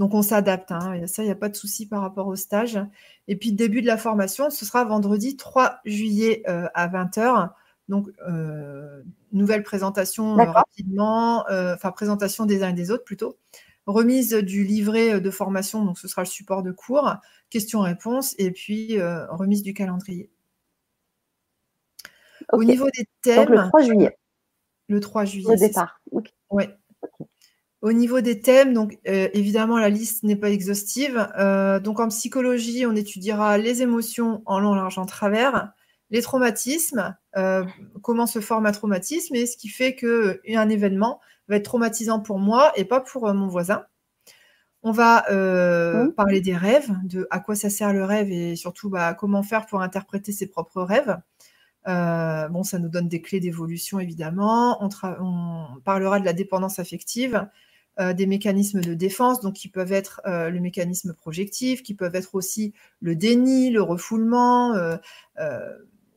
B: Donc on s'adapte, hein, ça, il n'y a pas de souci par rapport au stage. Et puis début de la formation, ce sera vendredi 3 juillet à 20h donc, euh, nouvelle présentation euh, rapidement, euh, enfin présentation des uns et des autres plutôt. Remise du livret de formation, donc ce sera le support de cours, questions-réponses, et puis remise du calendrier. Au niveau des thèmes.
A: Donc le 3 juillet.
B: Le 3 juillet.
A: Au départ.
B: Oui. Au niveau des thèmes, donc évidemment la liste n'est pas exhaustive. Donc en psychologie, on étudiera les émotions en long, large, en travers, les traumatismes, euh, comment se forme un traumatisme et ce qui fait qu'un événement va être traumatisant pour moi et pas pour mon voisin. On va mmh. parler des rêves, de à quoi ça sert le rêve et surtout bah, comment faire pour interpréter ses propres rêves. bon, ça nous donne des clés d'évolution évidemment. On, on, parlera de la dépendance affective, euh, des mécanismes de défense, donc qui peuvent être euh, le mécanisme projectif, qui peuvent être aussi le déni, le refoulement, euh,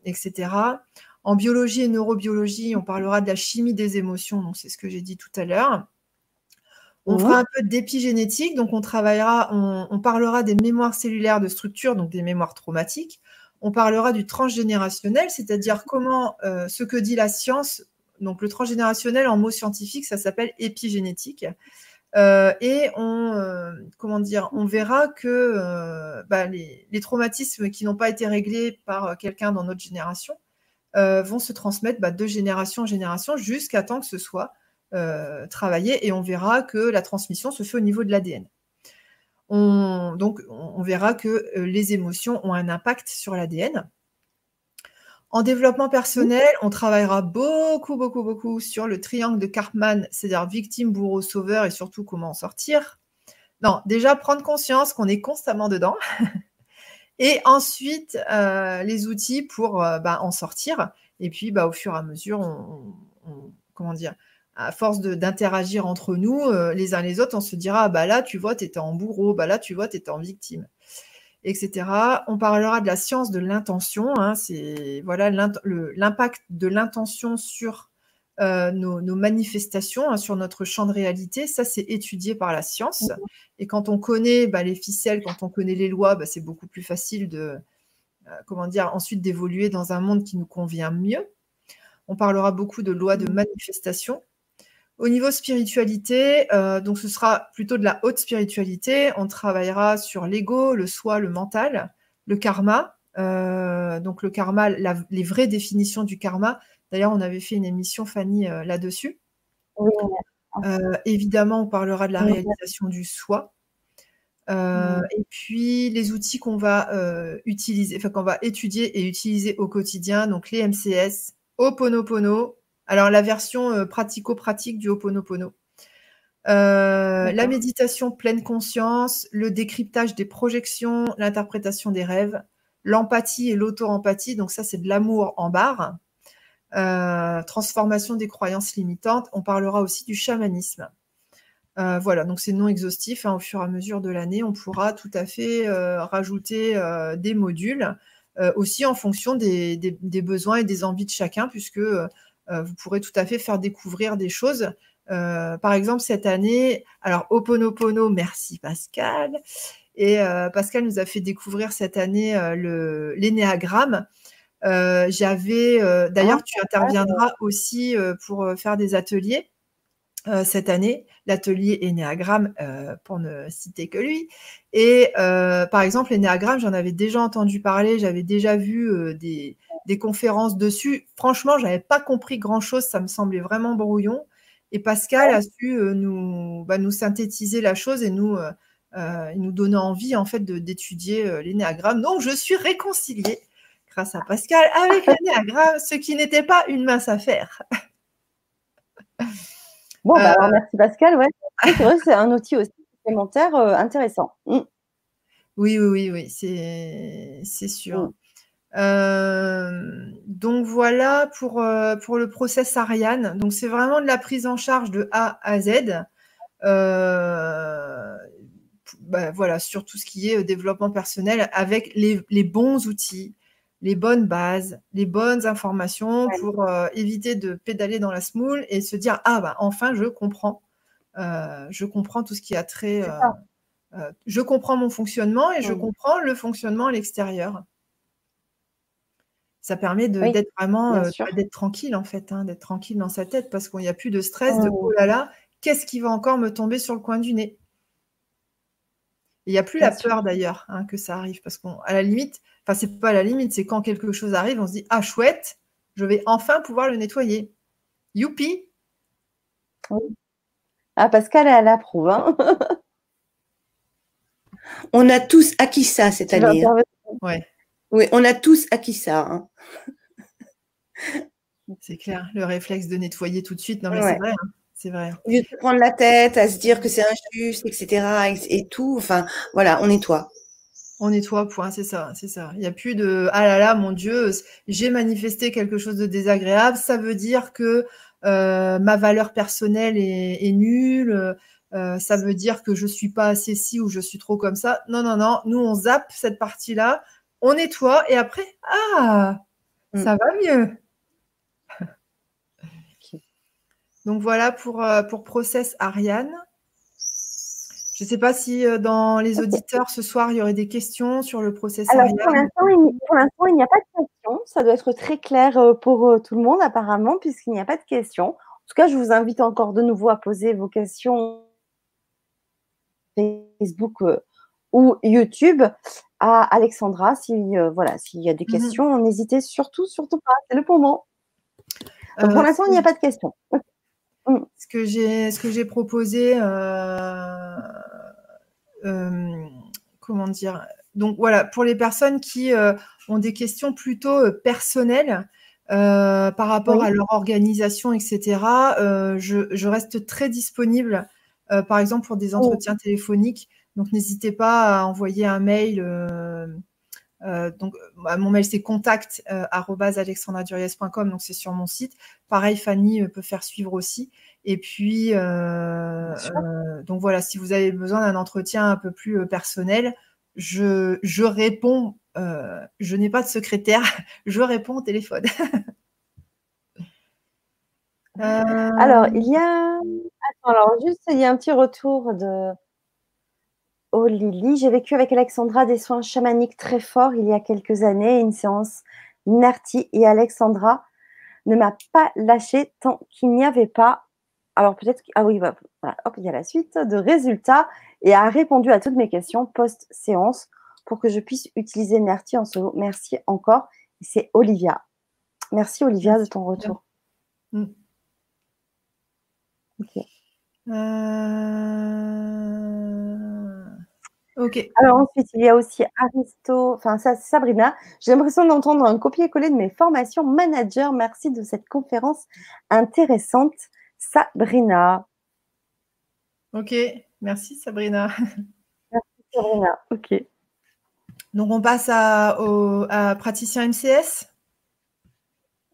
B: etc. En biologie et neurobiologie, on parlera de la chimie des émotions, donc c'est ce que j'ai dit tout à l'heure. On fera un peu d'épigénétique, donc on travaillera, on, parlera des mémoires cellulaires de structure, donc des mémoires traumatiques. On parlera du transgénérationnel, c'est-à-dire comment ce que dit la science donc le transgénérationnel en mots scientifiques, ça s'appelle épigénétique. Euh, et on, euh, comment dire, on verra que euh, bah, les, traumatismes qui n'ont pas été réglés par quelqu'un dans notre génération vont se transmettre bah, de génération en génération jusqu'à temps que ce soit travaillé. Et on verra que la transmission se fait au niveau de l'ADN. donc, on verra que les émotions ont un impact sur l'ADN. En développement personnel, on travaillera beaucoup, beaucoup, beaucoup sur le triangle de Karpman, c'est-à-dire victime, bourreau, sauveur et surtout comment en sortir. Non, déjà prendre conscience qu'on est constamment dedans. *laughs* et ensuite, euh, les outils pour euh, bah, en sortir. Et puis, bah, au fur et à mesure, on, comment dire, à force d'interagir entre nous, euh, les uns les autres, on se dira, bah là, tu vois, tu étais en bourreau, bah là, tu vois, tu étais en victime etc. On parlera de la science de l'intention. Hein, c'est voilà l'impact de l'intention sur euh, nos, manifestations, hein, sur notre champ de réalité. Ça, c'est étudié par la science. Mmh. Et quand on connaît bah, les ficelles, quand on connaît les lois, bah, c'est beaucoup plus facile de euh, comment dire ensuite d'évoluer dans un monde qui nous convient mieux. On parlera beaucoup de lois de mmh. manifestation. Au niveau spiritualité, euh, donc ce sera plutôt de la haute spiritualité. On travaillera sur l'ego, le soi, le mental, le karma. Euh, donc le karma, les vraies définitions du karma. D'ailleurs, on avait fait une émission, Fanny, euh, là-dessus. évidemment, on parlera de la réalisation du soi. Et puis les outils qu'on va utiliser, enfin qu'on va étudier et utiliser au quotidien, donc les MCS, Oponopono, alors, la version euh, pratico-pratique du Ho'oponopono. Euh, la méditation pleine conscience, le décryptage des projections, l'interprétation des rêves, l'empathie et l'auto-empathie, donc ça c'est de l'amour en barre, euh, transformation des croyances limitantes, on parlera aussi du chamanisme. voilà, donc c'est non exhaustif, hein, au fur et à mesure de l'année, on pourra tout à fait rajouter des modules, aussi en fonction des, des, besoins et des envies de chacun, puisque vous pourrez tout à fait faire découvrir des choses. Euh, par exemple, cette année, alors Oponopono, merci Pascal. Et euh, Pascal nous a fait découvrir cette année l'énéagramme. J'avais, d'ailleurs, tu interviendras aussi pour faire des ateliers cette année, l'atelier Énéagramme, pour ne citer que lui. Et par exemple, l'énéagramme, j'en avais déjà entendu parler, j'avais déjà vu des, conférences dessus. Franchement, je n'avais pas compris grand-chose, ça me semblait vraiment brouillon. Et Pascal a su euh, nous, bah, nous synthétiser la chose et nous, euh, euh, nous donner envie en fait d'étudier l'énéagramme. Donc, je suis réconciliée grâce à Pascal avec l'énéagramme, ce qui n'était pas une mince affaire. *laughs*
A: Bon, bah, alors merci Pascal. Ouais. C'est vrai, c'est un outil aussi supplémentaire intéressant. Mm.
B: Oui, oui, oui, oui, c'est sûr. Mm. Euh, donc voilà pour, euh, pour le process Ariane. Donc c'est vraiment de la prise en charge de A à Z. Euh, bah, voilà, sur tout ce qui est développement personnel avec les, bons outils, les bonnes bases, les bonnes informations pour éviter de pédaler dans la smoule et se dire Ah bah enfin je comprends. je comprends tout ce qui a trait. je comprends mon fonctionnement et je comprends le fonctionnement à l'extérieur. Ça permet d'être vraiment euh, d'être tranquille en fait, hein, d'être tranquille dans sa tête parce qu'il n'y a plus de stress de oh. là là, qu'est-ce qui va encore me tomber sur le coin du nez? Il n'y a plus la peur d'ailleurs hein, que ça arrive parce qu'à la limite, enfin c'est pas à la limite, c'est quand quelque chose arrive, on se dit ah chouette, je vais enfin pouvoir le nettoyer. Youpi
A: Ah, Pascal, elle approuve. Hein *laughs*
C: on a tous acquis ça cette année. Hein.
B: Ouais.
C: Oui, on a tous acquis ça. Hein. *laughs*
B: C'est clair, le réflexe de nettoyer tout de suite. Non, mais c'est vrai. Hein. C'est vrai.
C: Au lieu de prendre la tête à se dire que c'est injuste, etc. Et, tout. Enfin, voilà, on nettoie.
B: On nettoie, point, c'est ça, c'est ça. Il n'y a plus de ah là là, mon Dieu, j'ai manifesté quelque chose de désagréable. Ça veut dire que euh, ma valeur personnelle est, nulle. Euh, ça veut dire que je suis pas assez ci ou je suis trop comme ça. Non, non, non. Nous, on zappe cette partie-là, on nettoie et après, ah, mm. ça va mieux. Donc voilà pour, euh, pour Process Ariane. Je ne sais pas si euh, dans les auditeurs ce soir, il y aurait des questions sur le process
A: Alors, Pour l'instant, il, n'y a pas de questions. Ça doit être très clair euh, pour tout le monde, apparemment, puisqu'il n'y a pas de questions. En tout cas, je vous invite encore de nouveau à poser vos questions Facebook ou YouTube à Alexandra. Si, voilà, s'il y a des mhm. questions, n'hésitez surtout, surtout pas. C'est le moment. pour l'instant, il n'y a pas de questions.
B: Mm. Ce que j'ai, ce que j'ai proposé, euh, euh, comment dire? Donc voilà, pour les personnes qui euh, ont des questions plutôt personnelles par rapport à leur organisation, etc. Je, reste très disponible, par exemple pour des oh. entretiens téléphoniques. Donc n'hésitez pas à envoyer un mail. Donc, mon mail c'est contact donc c'est sur mon site. Pareil, Fanny peut faire suivre aussi. Et puis, euh, euh, donc voilà, si vous avez besoin d'un entretien un peu plus euh, personnel, je, je réponds, je n'ai pas de secrétaire, *laughs* je réponds au téléphone. *laughs*
A: Alors, il y a. alors juste, il y a un petit retour de. Oh Lily, j'ai vécu avec Alexandra des soins chamaniques très forts il y a quelques années, une séance Nerti et Alexandra ne m'a pas lâché tant qu'il n'y avait pas alors peut-être, ah oui, hop, il y a la suite de résultats et a répondu à toutes mes questions post-séance pour que je puisse utiliser Nerti en solo. Merci encore. C'est Olivia. Merci Olivia de ton retour. Mm.
B: Ok. Euh, ok.
A: Alors ensuite, il y a aussi Aristo, enfin ça, Sabrina. J'ai l'impression d'entendre un copier-coller de mes formations manager. Merci de cette conférence intéressante. Sabrina.
B: Ok, merci Sabrina.
A: Merci Sabrina, ok.
B: Donc on passe à, praticien MCS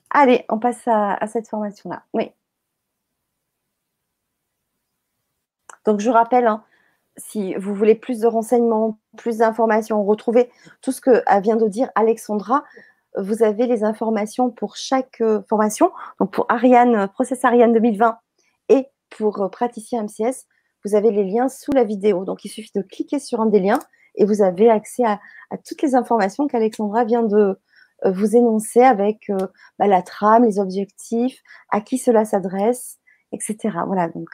A: Allez, on passe à, cette formation-là. Oui. Donc je rappelle, hein, si vous voulez plus de renseignements, plus d'informations, retrouvez tout ce que vient de dire Alexandra. Vous avez les informations pour chaque euh, formation. Donc pour Ariane, Process Ariane 2020 et pour euh, praticien MCS, vous avez les liens sous la vidéo. Donc il suffit de cliquer sur un des liens et vous avez accès à, toutes les informations qu'Alexandra vient de euh, vous énoncer avec bah, la trame, les objectifs, à qui cela s'adresse, etc. Voilà, donc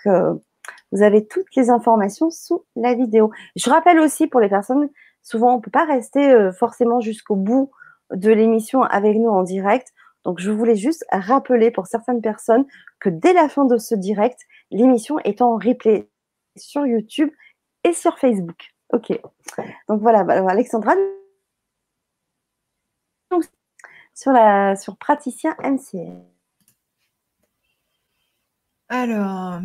A: vous avez toutes les informations sous la vidéo. Je rappelle aussi pour les personnes, souvent on ne peut pas rester forcément jusqu'au bout de l'émission avec nous en direct. Donc, je voulais juste rappeler pour certaines personnes que dès la fin de ce direct, l'émission est en replay sur YouTube et sur Facebook. Ok. Donc voilà, bah, Alexandra, sur, la, sur praticien MCL.
B: Alors,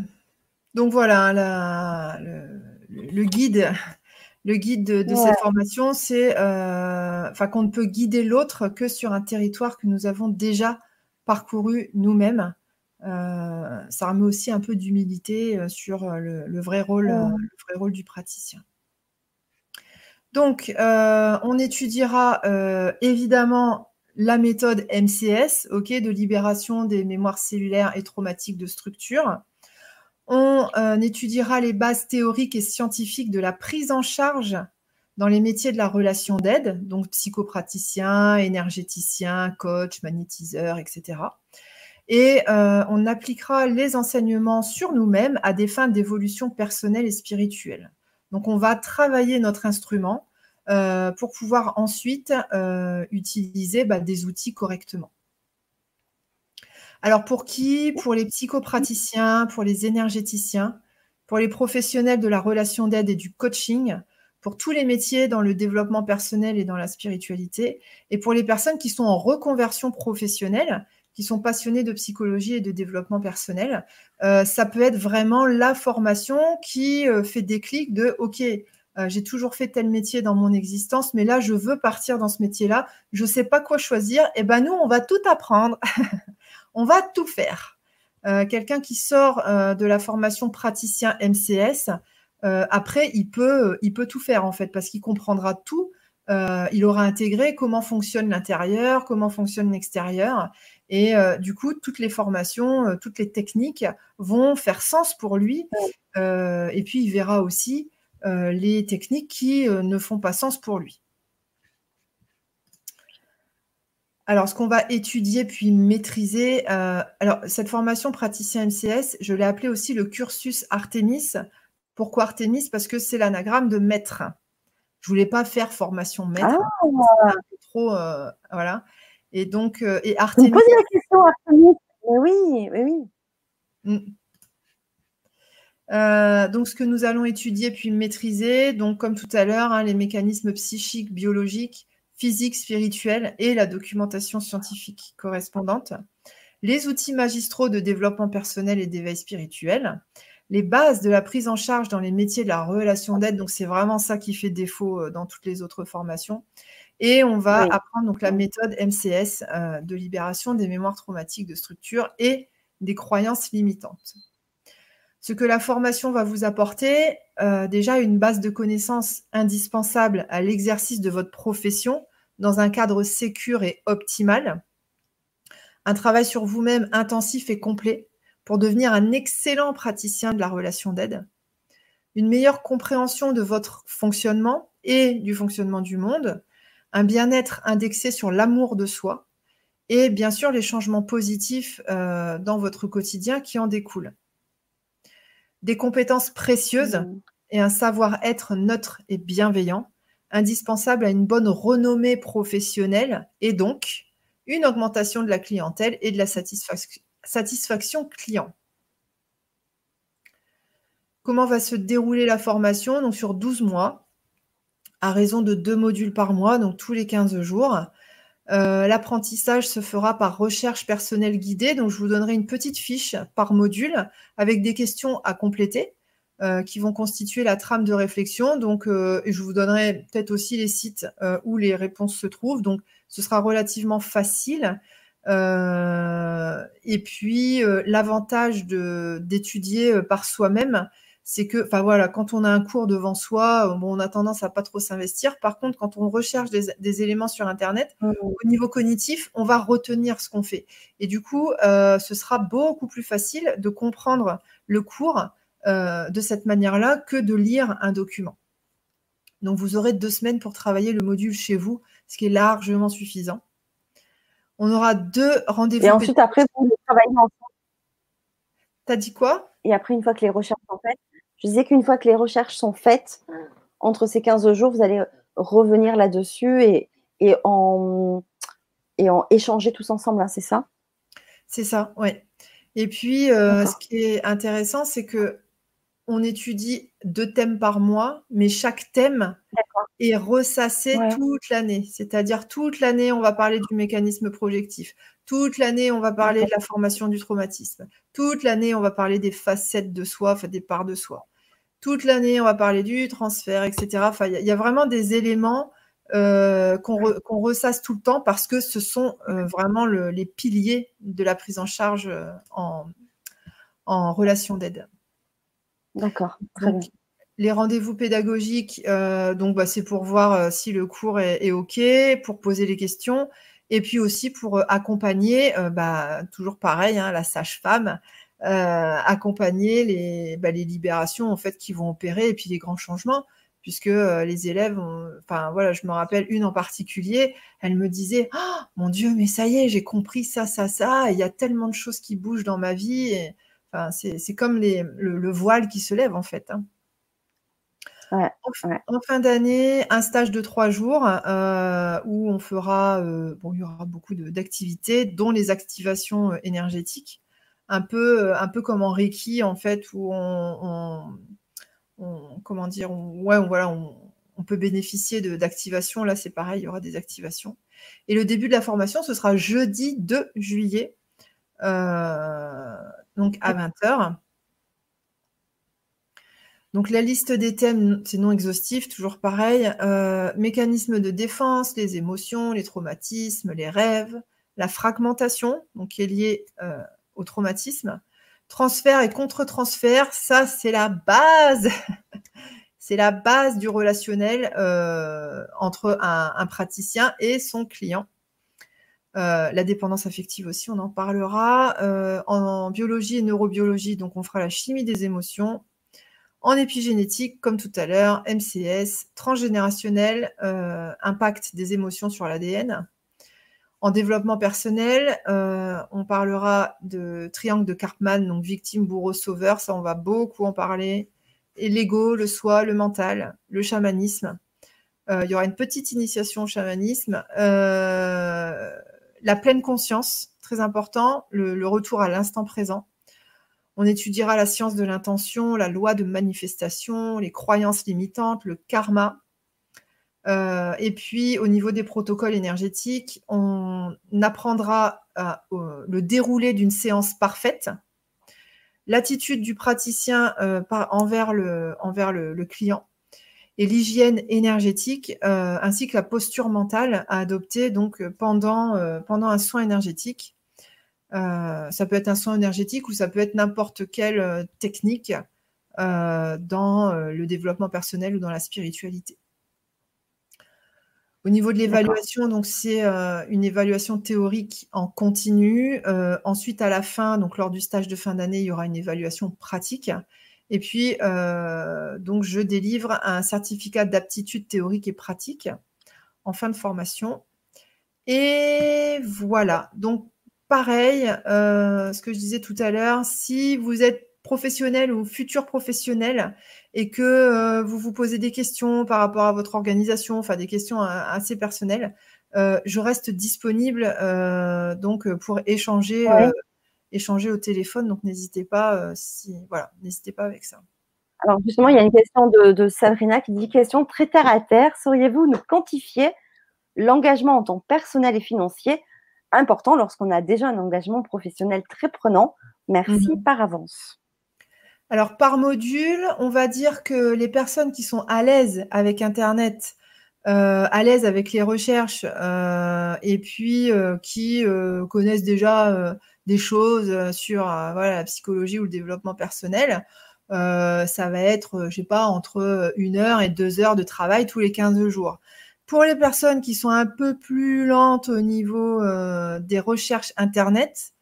B: donc voilà, le, guide le guide de, cette formation, c'est euh, qu'on ne peut guider l'autre que sur un territoire que nous avons déjà parcouru nous-mêmes. Euh, ça remet aussi un peu d'humilité euh, sur le, vrai rôle, le vrai rôle du praticien. Donc, on étudiera évidemment la méthode MCS, ok, de libération des mémoires cellulaires et traumatiques de structure. On euh, étudiera les bases théoriques et scientifiques de la prise en charge dans les métiers de la relation d'aide, donc psychopraticien, énergéticien, coach, magnétiseur, etc. Et euh, on appliquera les enseignements sur nous-mêmes à des fins d'évolution personnelle et spirituelle. Donc on va travailler notre instrument euh, pour pouvoir ensuite utiliser bah, des outils correctement. Alors pour qui? Pour les psychopraticiens, pour les énergéticiens, pour les professionnels de la relation d'aide et du coaching, pour tous les métiers dans le développement personnel et dans la spiritualité, et pour les personnes qui sont en reconversion professionnelle, qui sont passionnés de psychologie et de développement personnel. Euh, ça peut être vraiment la formation qui euh, fait déclic de OK, euh, j'ai toujours fait tel métier dans mon existence, mais là, je veux partir dans ce métier-là. Je ne sais pas quoi choisir. Et ben nous, on va tout apprendre. *laughs* on va tout faire. Quelqu'un qui sort de la formation praticien MCS, euh, après, il peut, il peut tout faire en fait, parce qu'il comprendra tout. Euh, il aura intégré comment fonctionne l'intérieur, comment fonctionne l'extérieur. Et euh, du coup, toutes les formations, toutes les techniques vont faire sens pour lui. et puis, il verra aussi les techniques qui ne font pas sens pour lui. Alors, ce qu'on va étudier puis maîtriser, alors cette formation praticien MCS, je l'ai appelée aussi le cursus Artemis pourquoi Artemis? Parce que c'est l'anagramme de maître. Je voulais pas faire formation maître. Ah. trop, euh, voilà. Et donc, euh, et Artemis.
A: Vous la question, Artemis. Mais oui, mais oui. Mm.
B: Euh, donc, ce que nous allons étudier puis maîtriser, donc comme tout à l'heure, hein, les mécanismes psychiques, biologiques, physiques, spirituels et la documentation scientifique correspondante, les outils magistraux de développement personnel et d'éveil spirituel, les bases de la prise en charge dans les métiers de la relation d'aide. Donc, c'est vraiment ça qui fait défaut euh, dans toutes les autres formations. Et on va apprendre donc la méthode MCS euh, de libération des mémoires traumatiques de structure et des croyances limitantes. Ce que la formation va vous apporter, euh, déjà une base de connaissances indispensable à l'exercice de votre profession dans un cadre sécur et optimal, un travail sur vous-même intensif et complet, pour devenir un excellent praticien de la relation d'aide, une meilleure compréhension de votre fonctionnement et du fonctionnement du monde, un bien-être indexé sur l'amour de soi et bien sûr les changements positifs euh, dans votre quotidien qui en découlent. Des compétences précieuses mmh. et un savoir-être neutre et bienveillant, indispensables à une bonne renommée professionnelle et donc une augmentation de la clientèle et de la satisfaction satisfaction client. Comment va se dérouler la formation? Donc sur 12 mois, à raison de deux modules par mois, donc tous les 15 jours. Euh, l'apprentissage se fera par recherche personnelle guidée. Donc, je vous donnerai une petite fiche par module avec des questions à compléter euh, qui vont constituer la trame de réflexion. Donc, euh, je vous donnerai peut-être aussi les sites où les réponses se trouvent. Donc, ce sera relativement facile. Et puis l'avantage d'étudier par soi-même, c'est que, enfin voilà, quand on a un cours devant soi, bon, on a tendance à pas trop s'investir. Par contre, quand on recherche des, éléments sur Internet, mmh. au niveau cognitif, on va retenir ce qu'on fait. Et du coup, ce sera beaucoup plus facile de comprendre le cours de cette manière-là que de lire un document. Donc, vous aurez deux semaines pour travailler le module chez vous, ce qui est largement suffisant. On aura deux rendez-vous.
A: Et ensuite, après, vous travaillez ensemble.
B: T'as dit quoi?
A: Et après, une fois que les recherches sont faites, je disais qu'une fois que les recherches sont faites, entre ces 15 jours, vous allez revenir là-dessus et, et, en, et en échanger tous ensemble, hein, c'est ça?
B: C'est ça, oui. Et puis, euh, ce qui est intéressant, c'est que on étudie deux thèmes par mois, mais chaque thème est ressassé toute l'année. C'est-à-dire toute l'année, on va parler du mécanisme projectif. Toute l'année, on va parler de la formation du traumatisme. Toute l'année, on va parler des facettes de soi, enfin, des parts de soi. Toute l'année, on va parler du transfert, etc. Enfin, il y, a vraiment des éléments euh, qu'on ressasse tout le temps parce que ce sont euh, vraiment les piliers de la prise en charge euh, en relation d'aide.
A: D'accord.
B: Les rendez-vous pédagogiques, euh, donc bah, c'est pour voir si le cours est, OK, pour poser les questions, et puis aussi pour accompagner, bah, toujours pareil, hein, la sage-femme, accompagner les, bah, les, libérations en fait qui vont opérer et puis les grands changements, puisque les élèves, enfin voilà, je me rappelle une en particulier, elle me disait, oh, mon Dieu, mais ça y est, j'ai compris ça, ça, ça, il y a tellement de choses qui bougent dans ma vie. Et, c'est comme le, voile qui se lève en fait. Hein. en, fin d'année, un stage de trois jours euh, où on fera, euh, bon, il y aura beaucoup d'activités, dont les activations euh, énergétiques, un peu, un peu comme en Reiki en fait, où on, comment dire, ouais, voilà, on, peut bénéficier d'activations. Là, c'est pareil, il y aura des activations. Et le début de la formation, ce sera jeudi 2 juillet, donc à 20h. Donc la liste des thèmes, c'est non exhaustif, toujours pareil. Euh, mécanismes de défense, les émotions, les traumatismes, les rêves, la fragmentation, donc qui est liée euh, au traumatisme. Transfert et contre-transfert, ça c'est la base. *laughs* c'est la base du relationnel euh, entre un, praticien et son client. la dépendance affective aussi, on en parlera. en biologie et neurobiologie, donc on fera la chimie des émotions, en épigénétique, comme tout à l'heure, MCS, transgénérationnel, euh, impact des émotions sur l'ADN. En développement personnel, euh, on parlera de triangle de Karpman, donc victime, bourreau, sauveur, ça on va beaucoup en parler. Et l'ego, le soi, le mental, le chamanisme. Euh, il y aura une petite initiation au chamanisme. la pleine conscience, très important, le retour à l'instant présent. On étudiera la science de l'intention, la loi de manifestation, les croyances limitantes, le karma. Euh, et puis, au niveau des protocoles énergétiques, on apprendra le déroulé d'une séance parfaite, l'attitude du praticien euh, envers, le, client et l'hygiène énergétique, euh, ainsi que la posture mentale à adopter donc, pendant un soin énergétique. Euh, ça peut être un soin énergétique ou ça peut être n'importe quelle euh, technique euh, dans le développement personnel ou dans la spiritualité. Au niveau de l'évaluation, donc c'est une évaluation théorique en continu. ensuite, à la fin, donc lors du stage de fin d'année, il y aura une évaluation pratique. Et puis, donc je délivre un certificat d'aptitude théorique et pratique en fin de formation. Et voilà. Donc pareil, euh, ce que je disais tout à l'heure, si vous êtes professionnel ou futur professionnel et que euh, vous vous posez des questions par rapport à votre organisation, enfin des questions assez personnelles, euh, je reste disponible donc pour échanger, échanger au téléphone. Donc n'hésitez pas, si voilà, n'hésitez pas avec ça.
A: Alors justement, il y a une question de, de Sabrina qui dit question très terre à terre. Sauriez-vous nous quantifier l'engagement en tant personnel et financier important lorsqu'on a déjà un engagement professionnel très prenant? Merci mhm. par avance.
B: Alors, par module, on va dire que les personnes qui sont à l'aise avec Internet, euh, à l'aise avec les recherches euh, et puis euh, qui connaissent déjà des choses sur la psychologie ou le développement personnel, ça va être, je sais pas, entre une heure et deux heures de travail tous les 15 jours. Pour les personnes qui sont un peu plus lentes au niveau des recherches Internet,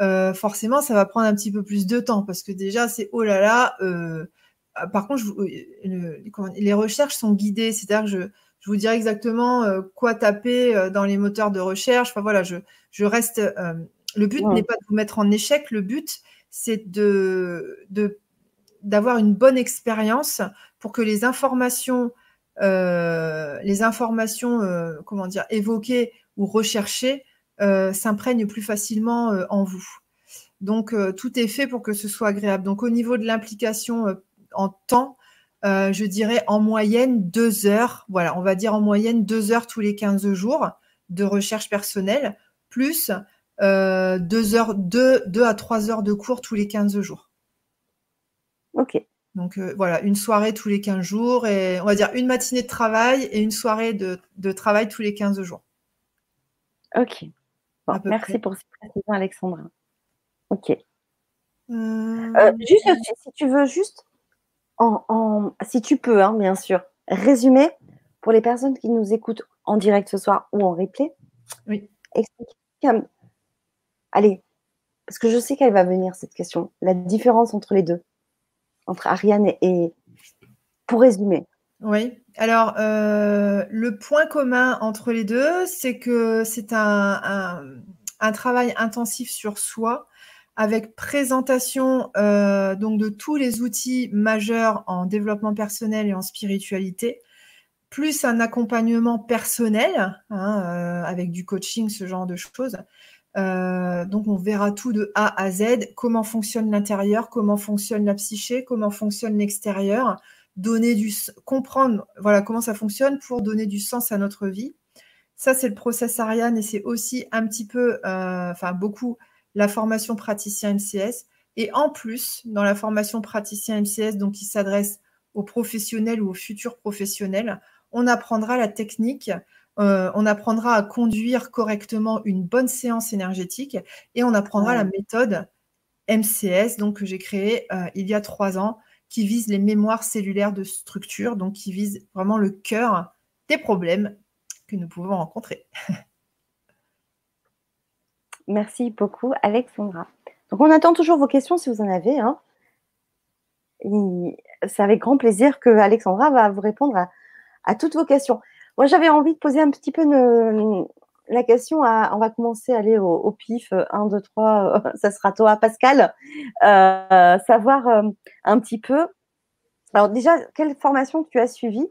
B: euh, forcément, ça va prendre un petit peu plus de temps parce que déjà, c'est oh là là. Euh, ah, par contre, les recherches sont guidées, c'est-à-dire que je, je, vous dirai exactement quoi taper dans les moteurs de recherche. Enfin voilà, je, je reste. le but n'est pas de vous mettre en échec, le but, c'est de d'avoir une bonne expérience pour que les informations euh, les informations, euh, comment dire, évoquées ou recherchées euh, s'imprègnent plus facilement en vous. Donc, tout est fait pour que ce soit agréable. Donc, au niveau de l'implication en temps, je dirais en moyenne deux heures. Voilà, on va dire en moyenne deux heures tous les 15 jours de recherche personnelle, plus deux, heures, deux, deux à trois heures de cours tous les 15 jours.
A: Ok.
B: Donc euh, voilà, une soirée tous les 15 jours et on va dire une matinée de travail et une soirée de, travail tous les 15 jours.
A: Ok. Merci pour cette précision, Alexandra. Ok. Euh, euh, juste, si tu veux, juste, en, si tu peux, hein, bien sûr, résumer pour les personnes qui nous écoutent en direct ce soir ou en replay.
B: Oui.
A: Explique, allez, parce que je sais qu'elle va venir cette question, la différence entre les deux entre Ariane et, pour résumer.
B: Oui. Alors, euh, le point commun entre les deux, c'est que c'est un, travail intensif sur soi avec présentation euh, donc de tous les outils majeurs en développement personnel et en spiritualité, plus un accompagnement personnel hein, euh, avec du coaching, ce genre de choses. Donc on verra tout de A à Z, comment fonctionne l'intérieur, comment fonctionne la psyché, comment fonctionne l'extérieur, donner du comprendre voilà comment ça fonctionne pour donner du sens à notre vie. Ça c'est le process Ariane et c'est aussi un petit peu, enfin beaucoup la formation praticien MCS. Et en plus, dans la formation praticien MCS, donc qui s'adresse aux professionnels ou aux futurs professionnels, on apprendra la technique, euh, on apprendra à conduire correctement une bonne séance énergétique et on apprendra la méthode MCS, donc que j'ai créée euh, il y a trois ans, qui vise les mémoires cellulaires de structure, donc qui vise vraiment le cœur des problèmes que nous pouvons rencontrer. *laughs*
A: Merci beaucoup, Alexandra. Donc, on attend toujours vos questions si vous en avez. Hein. C'est avec grand plaisir que Alexandra va vous répondre à, toutes vos questions. Moi, j'avais envie de poser un petit peu la question à. On va commencer à aller au, pif. 1, 2, 3, ça sera toi, Pascal. Euh, savoir euh, un petit peu. Alors, déjà, quelle formation tu as suivie?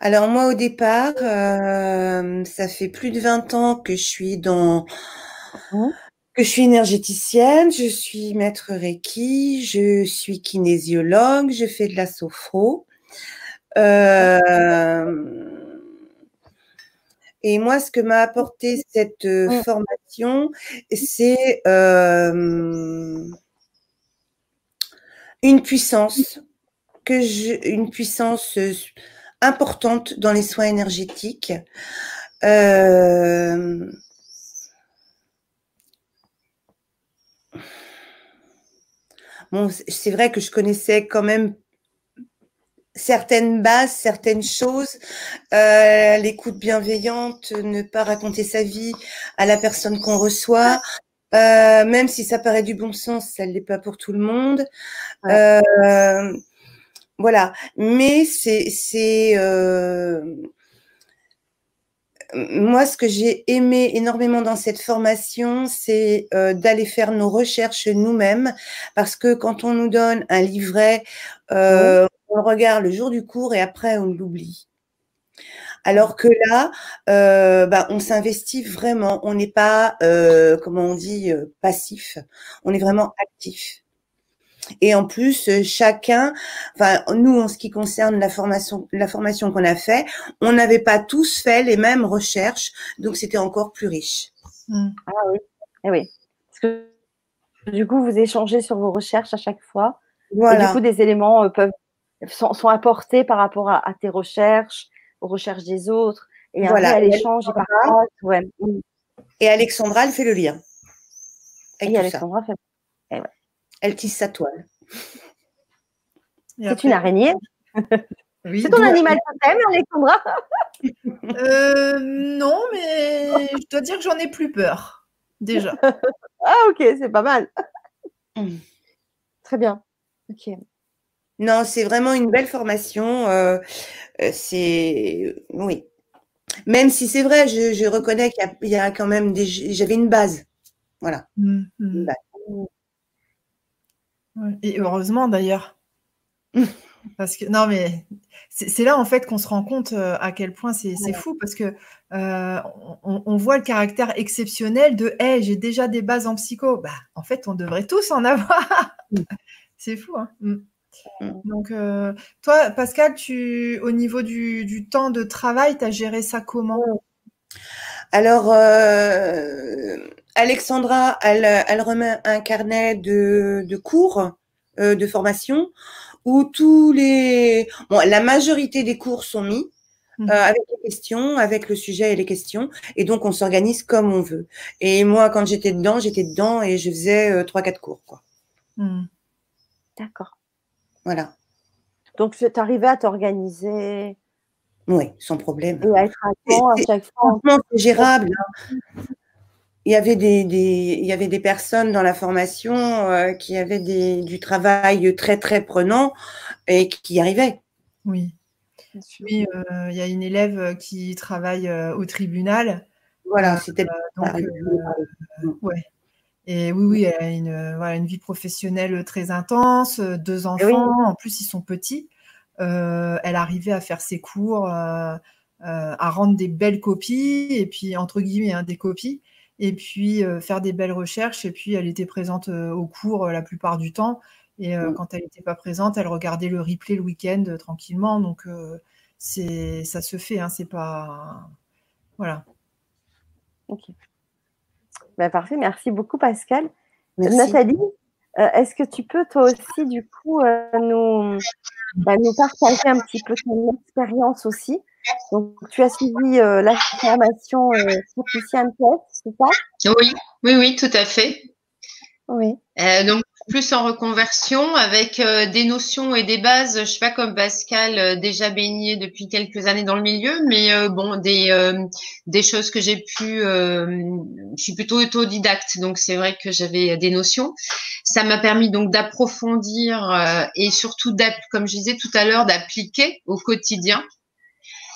C: Alors moi au départ, euh, ça fait plus de 20 ans que je suis dans mmh. que je suis énergéticienne, je suis maître Reiki, je suis kinésiologue, je fais de la sophro. Euh, et moi, ce que m'a apporté cette euh, mmh. formation, c'est une puissance que je, une puissance importante dans les soins énergétiques. Euh, bon, c'est vrai que je connaissais quand même certaines bases, certaines choses, euh, l'écoute bienveillante, ne pas raconter sa vie à la personne qu'on reçoit, euh, même si ça paraît du bon sens, ça ne l'est pas pour tout le monde. Voilà, mais c'est euh, moi ce que j'ai aimé énormément dans cette formation, c'est euh, d'aller faire nos recherches nous-mêmes, parce que quand on nous donne un livret, euh, on le regarde le jour du cours et après on l'oublie. Alors que là, bah, on s'investit vraiment. On n'est pas, comment on dit, passif. On est vraiment actif. Et en plus, euh, chacun, enfin nous en ce qui concerne la formation, la formation qu'on a fait, on n'avait pas tous fait les mêmes recherches, donc c'était encore plus riche.
A: Hmm. Ah oui, eh oui. Parce que du coup, vous échangez sur vos recherches à chaque fois. Voilà. Et du coup, des éléments euh, peuvent sont, sont, apportés par rapport à, tes recherches, aux recherches des autres, et voilà. l'échange et
C: ouais. Et Alexandra, elle fait le lien.
A: Et Alexandra fait.
C: Eh ouais. Elle tisse sa toile.
A: C'est une araignée *laughs* C'est ton animal totem, Alexandra *laughs*
B: euh, Non, mais je dois dire que j'en ai plus peur, déjà. *laughs*
A: ah, ok, c'est pas mal. Mm. Très bien. Ok.
C: Non, c'est vraiment une belle formation. Euh, euh, c'est. Oui. Même si c'est vrai, je, reconnais qu'il y, a quand même des. J'avais une base. Voilà. Mm, mm. Une base.
B: Et heureusement d'ailleurs. Parce que non, mais c'est là en fait qu'on se rend compte euh, à quel point c'est fou parce que euh, on, voit le caractère exceptionnel de hey, j'ai déjà des bases en psycho. Bah, en fait, on devrait tous en avoir. *laughs* C'est fou. Hein mm. Mm. Donc, euh, toi, Pascal, tu, au niveau du, temps de travail, tu as géré ça comment?
C: Alors, Alexandra, elle, remet un carnet de, cours euh, de formation où tous les, bon, la majorité des cours sont mis mmh. euh, avec les questions, avec le sujet et les questions, et donc on s'organise comme on veut. Et moi, quand j'étais dedans, j'étais dedans et je faisais euh, trois, quatre cours, quoi.
A: Mmh. D'accord.
C: Voilà.
A: Donc, tu arrivais à t'organiser.
C: Oui, sans problème.
A: Et à être à temps à chaque fois.
C: C'est gérable. Hein il y avait des, il y avait des personnes dans la formation euh, qui avaient des, du travail très très prenant et qui y arrivaient.
B: Oui. Oui, euh, il y a une élève qui travaille euh, au tribunal.
C: Voilà, c'était
B: donc, ouais. Et oui, oui, elle a une, voilà, une vie professionnelle très intense, deux enfants, en plus ils sont petits. elle arrivait à faire ses cours, à rendre des belles copies, et puis entre guillemets, hein, des copies, et puis faire des belles recherches, et puis elle était présente au cours la plupart du temps. Et quand elle n'était pas présente, elle regardait le replay le week-end tranquillement. Donc, c'est ça se fait, hein, c'est pas. Voilà.
A: Ok. Ben, parfait, merci beaucoup Pascal. Nathalie, euh, est-ce que tu peux toi aussi du coup euh, nous, bah, nous partager un petit peu ton expérience aussi? Donc tu as suivi euh, la formation euh, c'est
D: ça? Oui, oui, oui, tout à fait.
A: Oui.
D: donc plus en reconversion avec euh, des notions et des bases, je suis pas comme Pascal euh, déjà baigné depuis quelques années dans le milieu, mais euh, bon des des choses que j'ai pu, je suis plutôt autodidacte, donc c'est vrai que j'avais des notions. Ça m'a permis donc d'approfondir et surtout comme je disais tout à l'heure d'appliquer au quotidien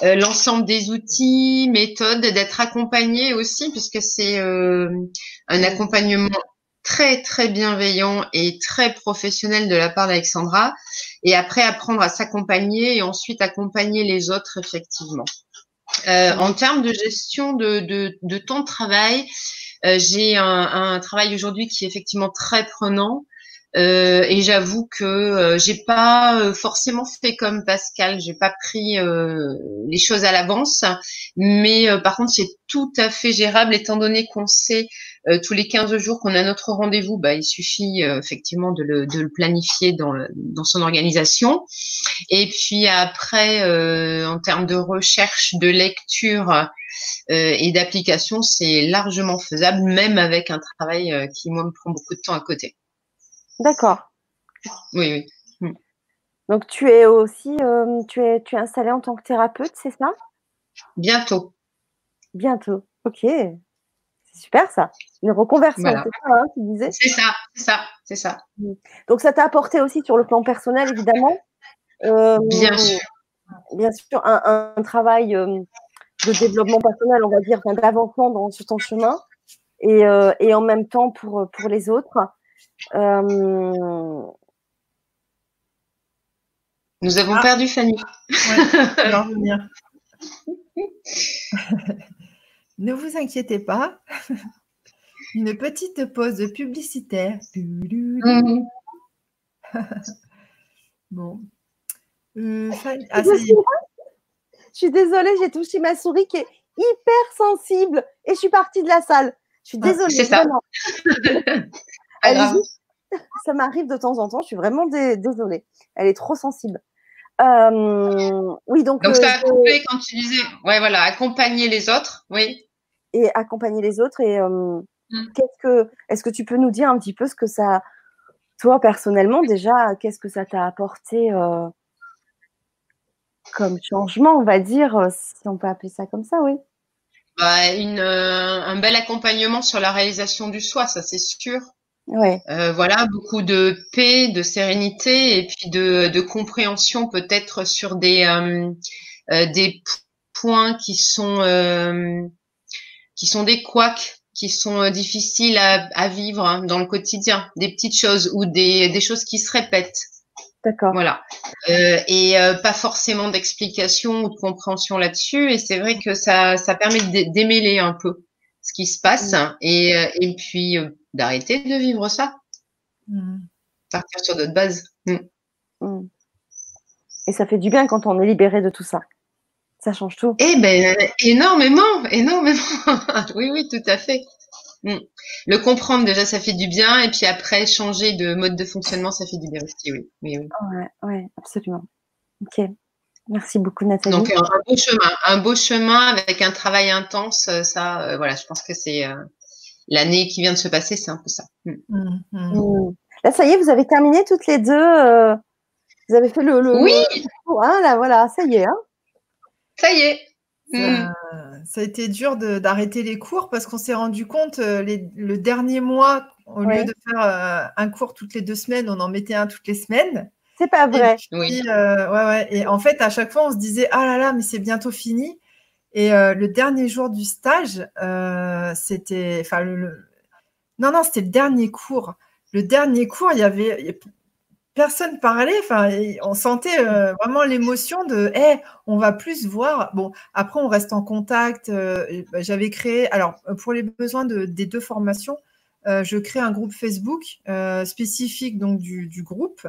D: l'ensemble des outils, méthodes, d'être accompagné aussi, puisque c'est un accompagnement très très bienveillant et très professionnel de la part d'Alexandra et après apprendre à s'accompagner et ensuite accompagner les autres effectivement. Euh, en termes de gestion de, de, temps de travail, euh, j'ai un, un, travail aujourd'hui qui est effectivement très prenant. Euh, et j'avoue que euh, j'ai pas euh, forcément fait comme Pascal, j'ai pas pris les choses à l'avance, mais par contre c'est tout à fait gérable étant donné qu'on sait tous les 15 jours qu'on a notre rendez-vous, bah, il suffit effectivement de le, de le planifier dans, dans son organisation. Et puis après, en termes de recherche, de lecture et d'application, c'est largement faisable, même avec un travail qui moi me prend beaucoup de temps à côté.
A: D'accord.
D: Oui, oui. Hmm.
A: Donc tu es aussi, euh, tu es, tu es installé en tant que thérapeute, c'est ça?
D: Bientôt.
A: Bientôt. Ok. C'est super ça. Une reconversion, c'est ça, hein, tu disais?
D: C'est ça, c'est ça, c'est ça. Hmm.
A: Donc ça t'a apporté aussi sur le plan personnel, évidemment.
D: Euh, bien sûr.
A: Bien sûr, un, travail euh, de développement personnel, on va dire, d'avancement dans sur ton chemin, et, et en même temps pour pour les autres. Euh,
D: Nous avons ah. perdu Fanny. *laughs* *laughs*
B: ne vous inquiétez pas. Une petite pause publicitaire. *laughs* Bon.
A: Euh, ah, je suis désolée, j'ai touché ma souris qui est hyper sensible et je suis partie de la salle. Je suis ah, désolée. c'est ça. Ça m'arrive de temps en temps, je suis vraiment désolée. Elle est trop sensible. Euh, oui, donc.
D: Donc, ça a euh, coupé quand tu disais, ouais, voilà, accompagner les autres, oui.
A: Et accompagner les autres. Et euh, mm. qu'est-ce que, est-ce que tu peux nous dire un petit peu ce que ça, toi personnellement, déjà, qu'est-ce que ça t'a apporté comme changement, on va dire, si on peut appeler ça comme ça, oui?
D: Bah, une, un bel accompagnement sur la réalisation du soi, ça c'est sûr. Euh, voilà, beaucoup de paix, de sérénité et puis de, de compréhension peut-être sur des, euh, euh, des points qui sont, qui sont des couacs, qui sont difficiles à, à vivre hein, dans le quotidien, des petites choses ou des, des choses qui se répètent.
A: D'accord.
D: Voilà. et pas forcément d'explication ou de compréhension là-dessus. Et c'est vrai que ça, ça permet de démêler un peu ce qui se passe et, et puis d'arrêter de vivre ça. Mm. Partir sur d'autres bases. Mm.
A: Mm. Et ça fait du bien quand on est libéré de tout ça. Ça change tout.
D: Eh ben, énormément, énormément. *laughs* oui, oui, tout à fait. Le comprendre déjà, ça fait du bien, et puis après changer de mode de fonctionnement, ça fait du bien aussi, oui. oui, oui.
A: Ouais, ouais, absolument. Ok. Merci beaucoup, Nathalie.
D: Donc un, beau chemin, un beau chemin avec un travail intense, ça, euh, voilà, je pense que c'est euh, l'année qui vient de se passer, c'est un peu ça. Mm. Mm,
A: mm. Là, ça y est, vous avez terminé toutes les deux. Euh, vous avez fait le.
D: oui.
A: Hein, là, voilà, ça y est. Hein.
D: ça y est.
B: Ça, a été dur d'arrêter les cours parce qu'on s'est rendu compte euh, le dernier mois, au lieu de faire euh, un cours toutes les deux semaines, on en mettait un toutes les semaines.
A: C'est pas vrai.
B: oui. ouais, ouais. Et en fait, à chaque fois, on se disait ah là là, mais c'est bientôt fini. Et euh, le dernier jour du stage, euh, c'était, enfin, Non, non, c'était le dernier cours. Le dernier cours, il y avait personne parlait. Enfin, on sentait euh, vraiment l'émotion de, hey, on va plus voir. Bon, après, on reste en contact. Bah, j'avais créé, alors pour les besoins de, des deux formations, je crée un groupe Facebook spécifique donc du, du groupe.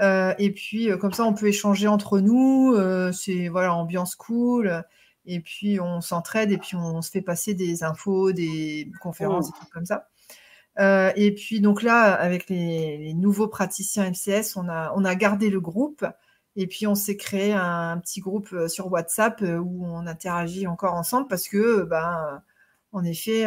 B: et puis comme ça, on peut échanger entre nous. c'est voilà, ambiance cool. Et puis on s'entraide et puis on se fait passer des infos, des conférences, oh. et tout comme ça. Euh, et puis donc là, avec les, nouveaux praticiens MCS, on a, on a gardé le groupe. Et puis on s'est créé un, petit groupe euh, sur WhatsApp euh, où on interagit encore ensemble parce que, ben, en effet,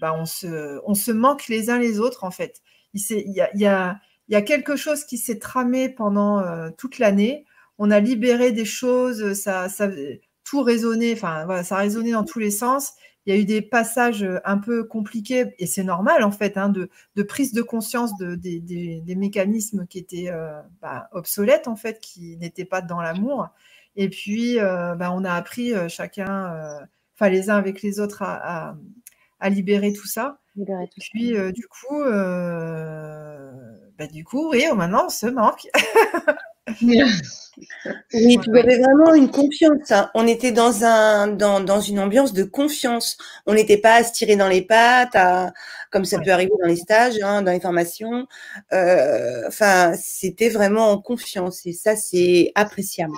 B: ben, on, se, on se manque les uns les autres en fait. Il, y a, y a, il y a quelque chose qui s'est tramé pendant toute l'année. On a libéré des choses, ça, ça tout résonnait, enfin voilà, ça résonnait dans tous les sens il y a eu des passages euh, un peu compliqués, et c'est normal en fait, hein, de, prise de conscience de, des, mécanismes qui étaient euh, bah, obsolètes en fait, qui n'étaient pas dans l'amour. Et puis, euh, bah, on a appris chacun, enfin les uns avec les autres, à, libérer tout ça. Libérer tout puis, du coup, bah, du coup, oui, maintenant, on se manque. *laughs*
C: Oui, tu avais vraiment une confiance. Hein. On était dans un dans, dans, une ambiance de confiance. On n'était pas à se tirer dans les pattes, à, comme ça peut arriver dans les stages, hein, dans les formations. Euh, enfin, c'était vraiment en confiance et ça, c'est appréciable.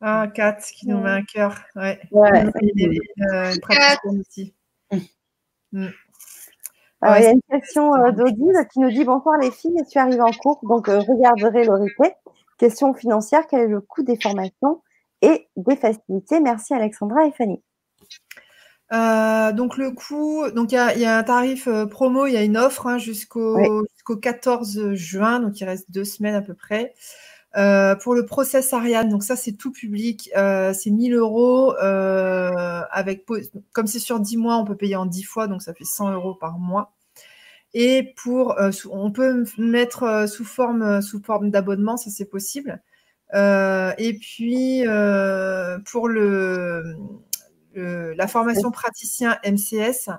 B: Ah, Kat, qui nous met un cœur. Ouais. ouais.
A: Euh. Mm. Alors, il y a une question euh, d'Odile qui nous dit Bonsoir les filles, je suis arrivée en cours, donc euh, regarderai le replay. Question financière quel est le coût des formations et des facilités? Merci Alexandra et Fanny.
B: Euh, donc le coût, donc il y, a un tarif promo, il y a une offre hein, jusqu'au 14 juin, donc il reste deux semaines à peu près. Pour le process Ariane, donc ça c'est tout public, c'est 1000 euros avec comme c'est sur 10 mois, on peut payer en 10 fois, donc ça fait 100 euros par mois. Et pour, euh, on peut mettre euh, sous forme, euh, sous forme d'abonnement, ça c'est possible. et puis pour le, la formation praticien MCS,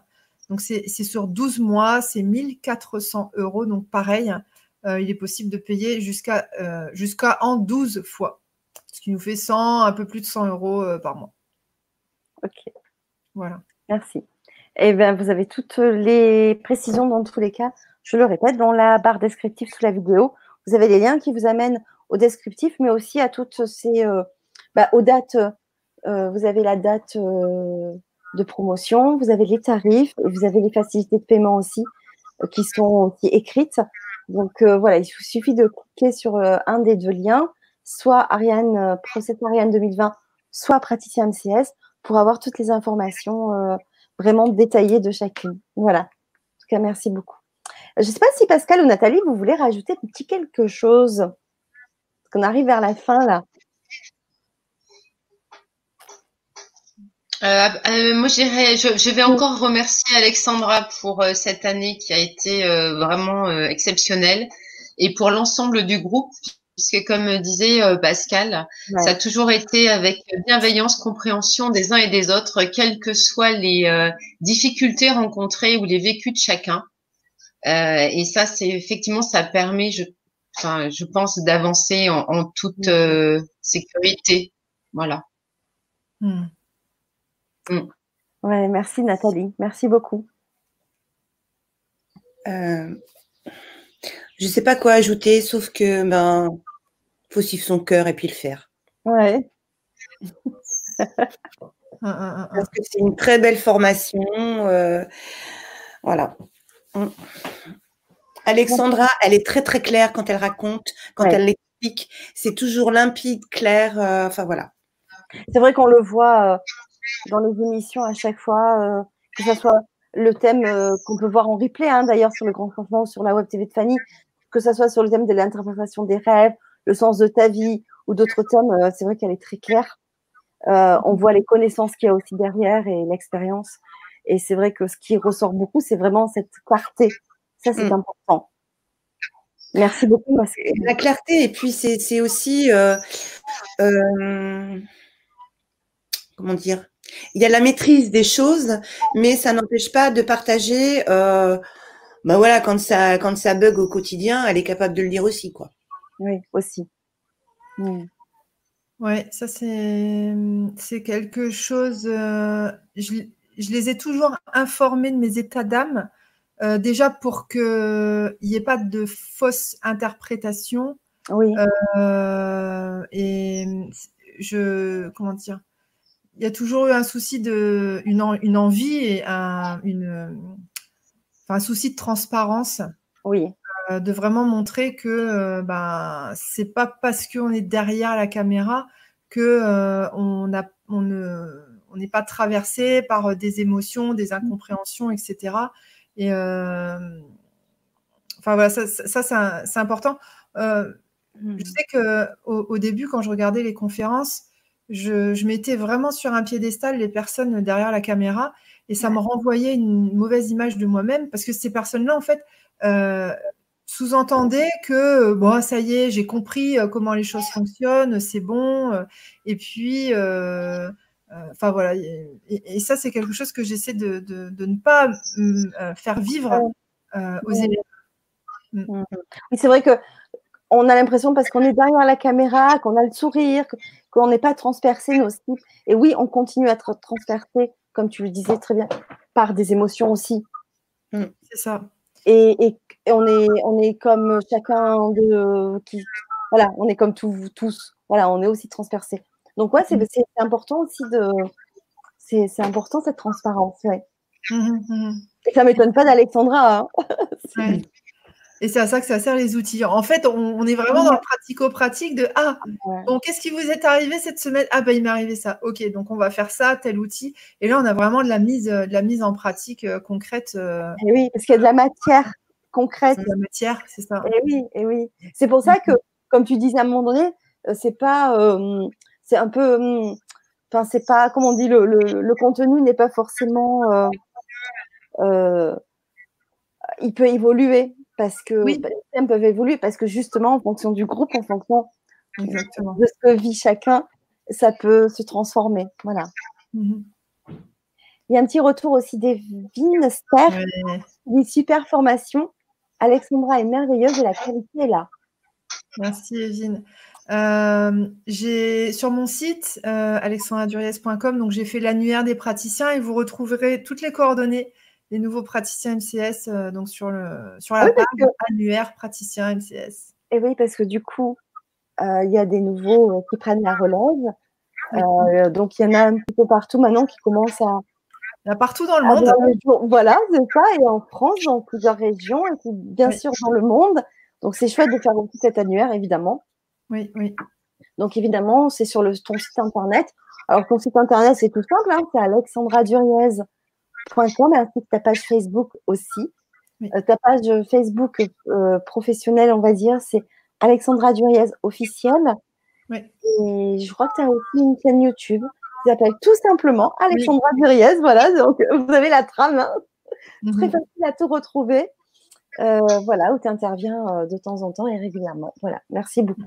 B: donc c'est sur 12 mois, c'est 1400 euros. Donc pareil, il est possible de payer jusqu'à jusqu'à en 12 fois, ce qui nous fait 100, un peu plus de 100 euros par mois.
A: Ok. Voilà. Merci. Eh bien, vous avez toutes les précisions dans tous les cas. Je le répète, dans la barre descriptive sous la vidéo, vous avez les liens qui vous amènent au descriptif, mais aussi à toutes ces, euh, bah, aux dates. Euh, vous avez la date euh, de promotion, vous avez les tarifs, et vous avez les facilités de paiement aussi qui sont aussi écrites. Donc voilà, il vous suffit de cliquer sur un des deux liens, soit Ariane, Process Ariane 2020, soit Praticien MCS, pour avoir toutes les informations vraiment détaillé de chacune. Voilà. En tout cas, merci beaucoup. Je ne sais pas si Pascal ou Nathalie, vous voulez rajouter un petit quelque chose. Parce qu'on arrive vers la fin là.
D: Euh, euh, moi, je, je, vais encore remercier Alexandra pour euh, cette année qui a été vraiment exceptionnelle et pour l'ensemble du groupe puisque comme disait euh, Pascal, ça a toujours été avec bienveillance, compréhension des uns et des autres, quelles que soient les euh, difficultés rencontrées ou les vécus de chacun. Euh, et ça, c'est effectivement, ça permet, je, enfin, je pense, d'avancer en, toute sécurité. Voilà.
A: Hmm. Hmm. Ouais, merci Nathalie, merci beaucoup.
C: je ne sais pas quoi ajouter, sauf que ben faut suivre son cœur et puis le faire.
A: Ouais. *laughs*
C: Parce que c'est une très belle formation. Euh, voilà. Mm. Alexandra, elle est très très claire quand elle raconte, quand elle l'explique. C'est toujours limpide, clair. Euh, enfin voilà.
A: C'est vrai qu'on le voit euh, dans les émissions à chaque fois, que ce soit le thème qu'on peut voir en replay, hein, d'ailleurs sur le Grand Changement, sur la Web TV de Fanny, que ce soit sur le thème de l'interprétation des rêves, le sens de ta vie ou d'autres thèmes, euh, c'est vrai qu'elle est très claire. Euh, on voit les connaissances qu'il y a aussi derrière et l'expérience. Et c'est vrai que ce qui ressort beaucoup, c'est vraiment cette clarté. Ça, c'est mm. important. Merci beaucoup.
C: La clarté, et puis c'est aussi, euh, comment dire, Il y a la maîtrise des choses, mais ça n'empêche pas de partager. Euh, bah voilà, quand ça, quand ça bug au quotidien, elle est capable de le dire aussi, quoi.
A: Oui, aussi.
B: Oui. Ouais, ça c'est c'est quelque chose. Euh, je, je, les ai toujours informés de mes états d'âme, euh, déjà pour qu'il n'y ait pas de fausses interprétations.
A: Oui.
B: Euh, et je comment dire, il y a toujours eu un souci de une, une envie et un, une, enfin, un souci de transparence.
A: Oui.
B: Euh, de vraiment montrer que euh, ben, c'est pas parce qu'on est derrière la caméra que euh, on, a, on ne on n'est pas traversé par des émotions, des incompréhensions, etc. Et enfin voilà, ça, ça c'est important. je mmh. sais que au, début, quand je regardais les conférences, je, je, mettais vraiment sur un piédestal les personnes derrière la caméra et ça me renvoyait une mauvaise image de moi-même parce que ces personnes-là, en fait, euh, sous-entendait que bon, ça y est, j'ai compris euh, comment les choses fonctionnent, c'est bon. Euh, et puis, euh, enfin voilà. Et, ça, c'est quelque chose que j'essaie de, ne pas mm, faire vivre aux élèves.
A: Mm. Oui, c'est vrai que on a l'impression parce qu'on est derrière la caméra, qu'on a le sourire, qu'on n'est pas transpercé aussi. Et oui, on continue à être transpercé, comme tu le disais très bien, par des émotions aussi.
B: C'est ça.
A: Et, on, est, on est comme chacun de qui, voilà, on est comme tous, voilà, on est aussi transpercé. Donc ouais, c'est mmh. important aussi de, c'est important cette transparence, ouais. Mmh, mmh, et ça m'étonne pas d'Alexandra.
B: Hein. *laughs* Et c'est à ça que ça sert les outils. En fait, on, est vraiment dans le pratico-pratique de Ah, bon, qu'est-ce qui vous est arrivé cette semaine? Ah, ben, il m'est arrivé ça. Ok, donc on va faire ça, tel outil. Et là, on a vraiment de la mise, de la mise en pratique euh, concrète. Euh.
A: Et oui, parce qu'il y a de la matière concrète.
B: De la matière, c'est ça.
A: Et oui, et oui. C'est pour ça que, comme tu disais à un moment donné, euh, c'est pas. c'est un peu. Enfin, c'est pas. Comme on dit, le, le, contenu n'est pas forcément. il peut évoluer parce que les thèmes peuvent évoluer, parce que justement, en fonction du groupe, en fonction de ce que vit chacun, ça peut se transformer. Voilà. Mhm. Il y a un petit retour aussi d'Evine Ster, une super formation. Alexandra est merveilleuse et la qualité est là.
B: Merci Evine. Euh, j'ai sur mon site euh, alexandraduriez.com donc j'ai fait l'annuaire des praticiens et vous retrouverez toutes les coordonnées les nouveaux praticiens MCS euh, donc sur, le, sur la page annuaire praticiens MCS.
A: Et oui, parce que du coup, euh, il y a des nouveaux euh, qui prennent la relève. donc, il y en a un petit peu partout maintenant qui commencent à.
B: Il y a partout dans le monde.
A: voilà, c'est ça. Et en France, dans plusieurs régions, et bien sûr dans le monde. Donc, c'est chouette de faire aussi cet annuaire, évidemment.
B: Oui, oui.
A: Donc, évidemment, c'est sur le, ton site internet. Alors, ton site internet, c'est tout simple. Hein, c'est Alexandra Duriez .com ainsi que ta page Facebook aussi. Euh, ta page Facebook euh, professionnelle, on va dire, c'est Alexandra Duriez officielle. Et je crois que tu as aussi une chaîne YouTube qui s'appelle tout simplement Alexandra Duriez. Voilà, donc vous avez la trame. Hein. Mhm. Très facile à te retrouver. Euh, voilà, où tu interviens de temps en temps et régulièrement. Voilà, merci beaucoup.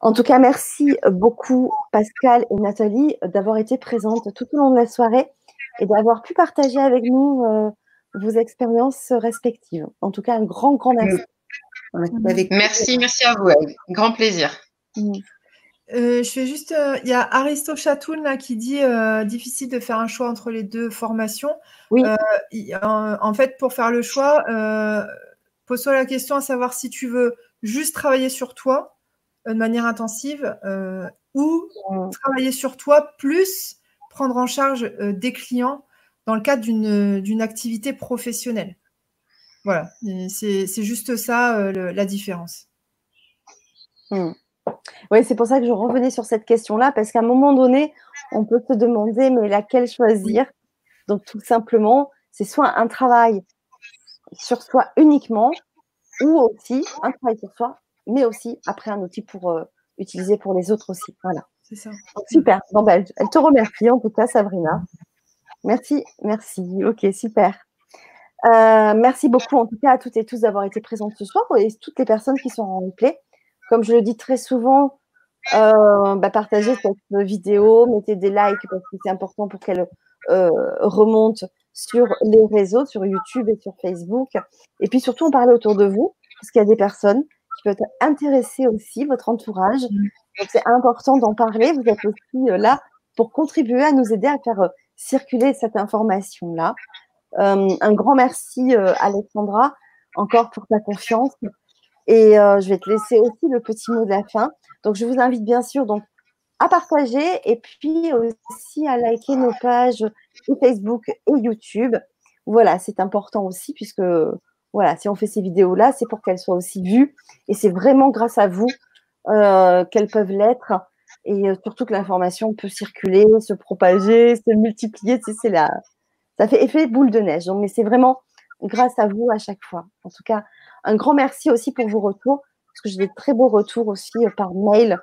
A: En tout cas, merci beaucoup Pascal et Nathalie d'avoir été présentes tout au long de la soirée et d'avoir pu partager avec nous euh, vos expériences respectives. En tout cas, un grand, grand merci.
D: Merci, merci à vous. Grand plaisir.
B: Mm. Euh, je fais juste, euh, il y a Aristo Chatoun là qui dit difficile de faire un choix entre les deux formations.
A: Oui.
B: en, fait, pour faire le choix, pose-toi la question à savoir si tu veux juste travailler sur toi de manière intensive ou mm. travailler sur toi plus prendre en charge euh, des clients dans le cadre d'une activité professionnelle. Voilà, c'est juste ça euh, la différence.
A: Hmm. Oui, c'est pour ça que je revenais sur cette question-là, parce qu'à un moment donné, on peut se demander, mais laquelle choisir? Donc, tout simplement, c'est soit un travail sur soi uniquement, ou aussi un travail sur soi, mais aussi après un outil pour euh, utiliser pour les autres aussi. Voilà.
B: C'est ça.
A: Super. Bon, ben, elle te remercie en tout cas, Sabrina. Merci, merci. Ok, super. Euh, merci beaucoup en tout cas à toutes et tous d'avoir été présentes ce soir et toutes les personnes qui sont en replay. Comme je le dis très souvent, bah, partagez cette vidéo, mettez des likes parce que c'est important pour qu'elle remonte sur les réseaux, sur YouTube et sur Facebook. Et puis surtout, on parle autour de vous, parce qu'il y a des personnes qui peuvent être intéressées aussi, votre entourage. Donc c'est important d'en parler. Vous êtes aussi là pour contribuer à nous aider à faire circuler cette information-là. un grand merci, Alexandra, encore pour ta confiance. Et je vais te laisser aussi le petit mot de la fin. Donc, je vous invite bien sûr donc, à partager et puis aussi à liker nos pages Facebook et YouTube. Voilà, c'est important aussi puisque voilà, si on fait ces vidéos-là, c'est pour qu'elles soient aussi vues et c'est vraiment grâce à vous euh, qu'elles peuvent l'être et euh, surtout que l'information peut circuler, se propager, se multiplier. Tu sais, c'est la, ça fait effet boule de neige. Donc, mais c'est vraiment grâce à vous à chaque fois. En tout cas, un grand merci aussi pour vos retours parce que j'ai des très beaux retours aussi euh, par mail.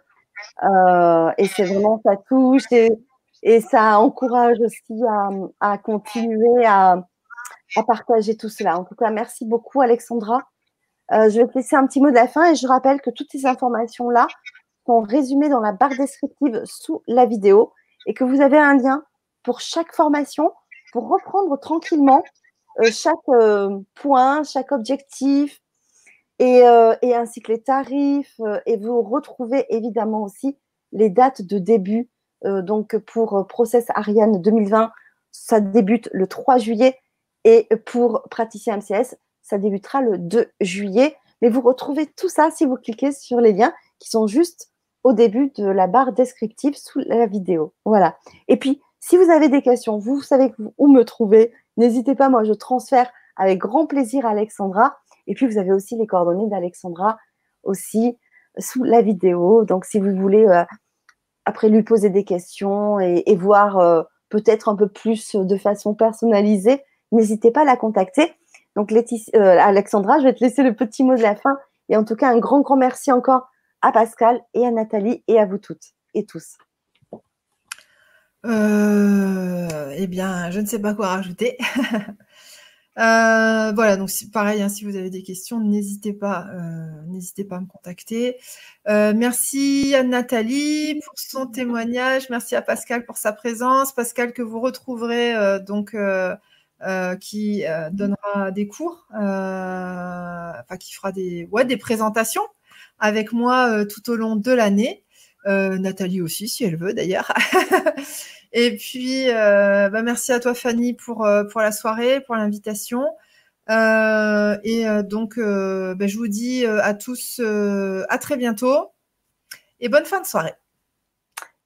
A: Euh, et c'est vraiment, ça touche et, ça encourage aussi à, continuer à, partager tout cela. En tout cas, merci beaucoup, Alexandra. Euh, je vais te laisser un petit mot de la fin et je rappelle que toutes ces informations-là sont résumées dans la barre descriptive sous la vidéo et que vous avez un lien pour chaque formation pour reprendre tranquillement euh, chaque euh, point, chaque objectif, et, ainsi que les tarifs. et vous retrouvez évidemment aussi les dates de début. donc pour Process Ariane 2020, ça débute le 3 juillet et pour Praticien MCS, ça débutera le 2 juillet. Mais vous retrouvez tout ça si vous cliquez sur les liens qui sont juste au début de la barre descriptive sous la vidéo. Voilà. Et puis, si vous avez des questions, vous savez où me trouver. N'hésitez pas, moi je transfère avec grand plaisir à Alexandra. Et puis vous avez aussi les coordonnées d'Alexandra aussi sous la vidéo. Donc si vous voulez euh, après lui poser des questions et, voir euh, peut-être un peu plus de façon personnalisée, n'hésitez pas à la contacter. Donc euh, Alexandra, je vais te laisser le petit mot de la fin. Et en tout cas, un grand, grand merci encore à Pascal et à Nathalie et à vous toutes et tous.
B: Euh, eh bien, je ne sais pas quoi rajouter. *laughs* Euh, voilà, donc pareil, hein, si vous avez des questions, n'hésitez pas, n'hésitez pas à me contacter. merci à Nathalie pour son témoignage. Merci à Pascal pour sa présence. Pascal que vous retrouverez donc qui donnera des cours, enfin qui fera des, ouais, des présentations avec moi tout au long de l'année. Euh, Nathalie aussi, si elle veut d'ailleurs. *laughs* et puis, euh, bah, merci à toi Fanny pour, euh, pour la soirée, pour l'invitation. et donc, bah, je vous dis à tous à très bientôt et bonne fin de soirée.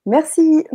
A: Merci.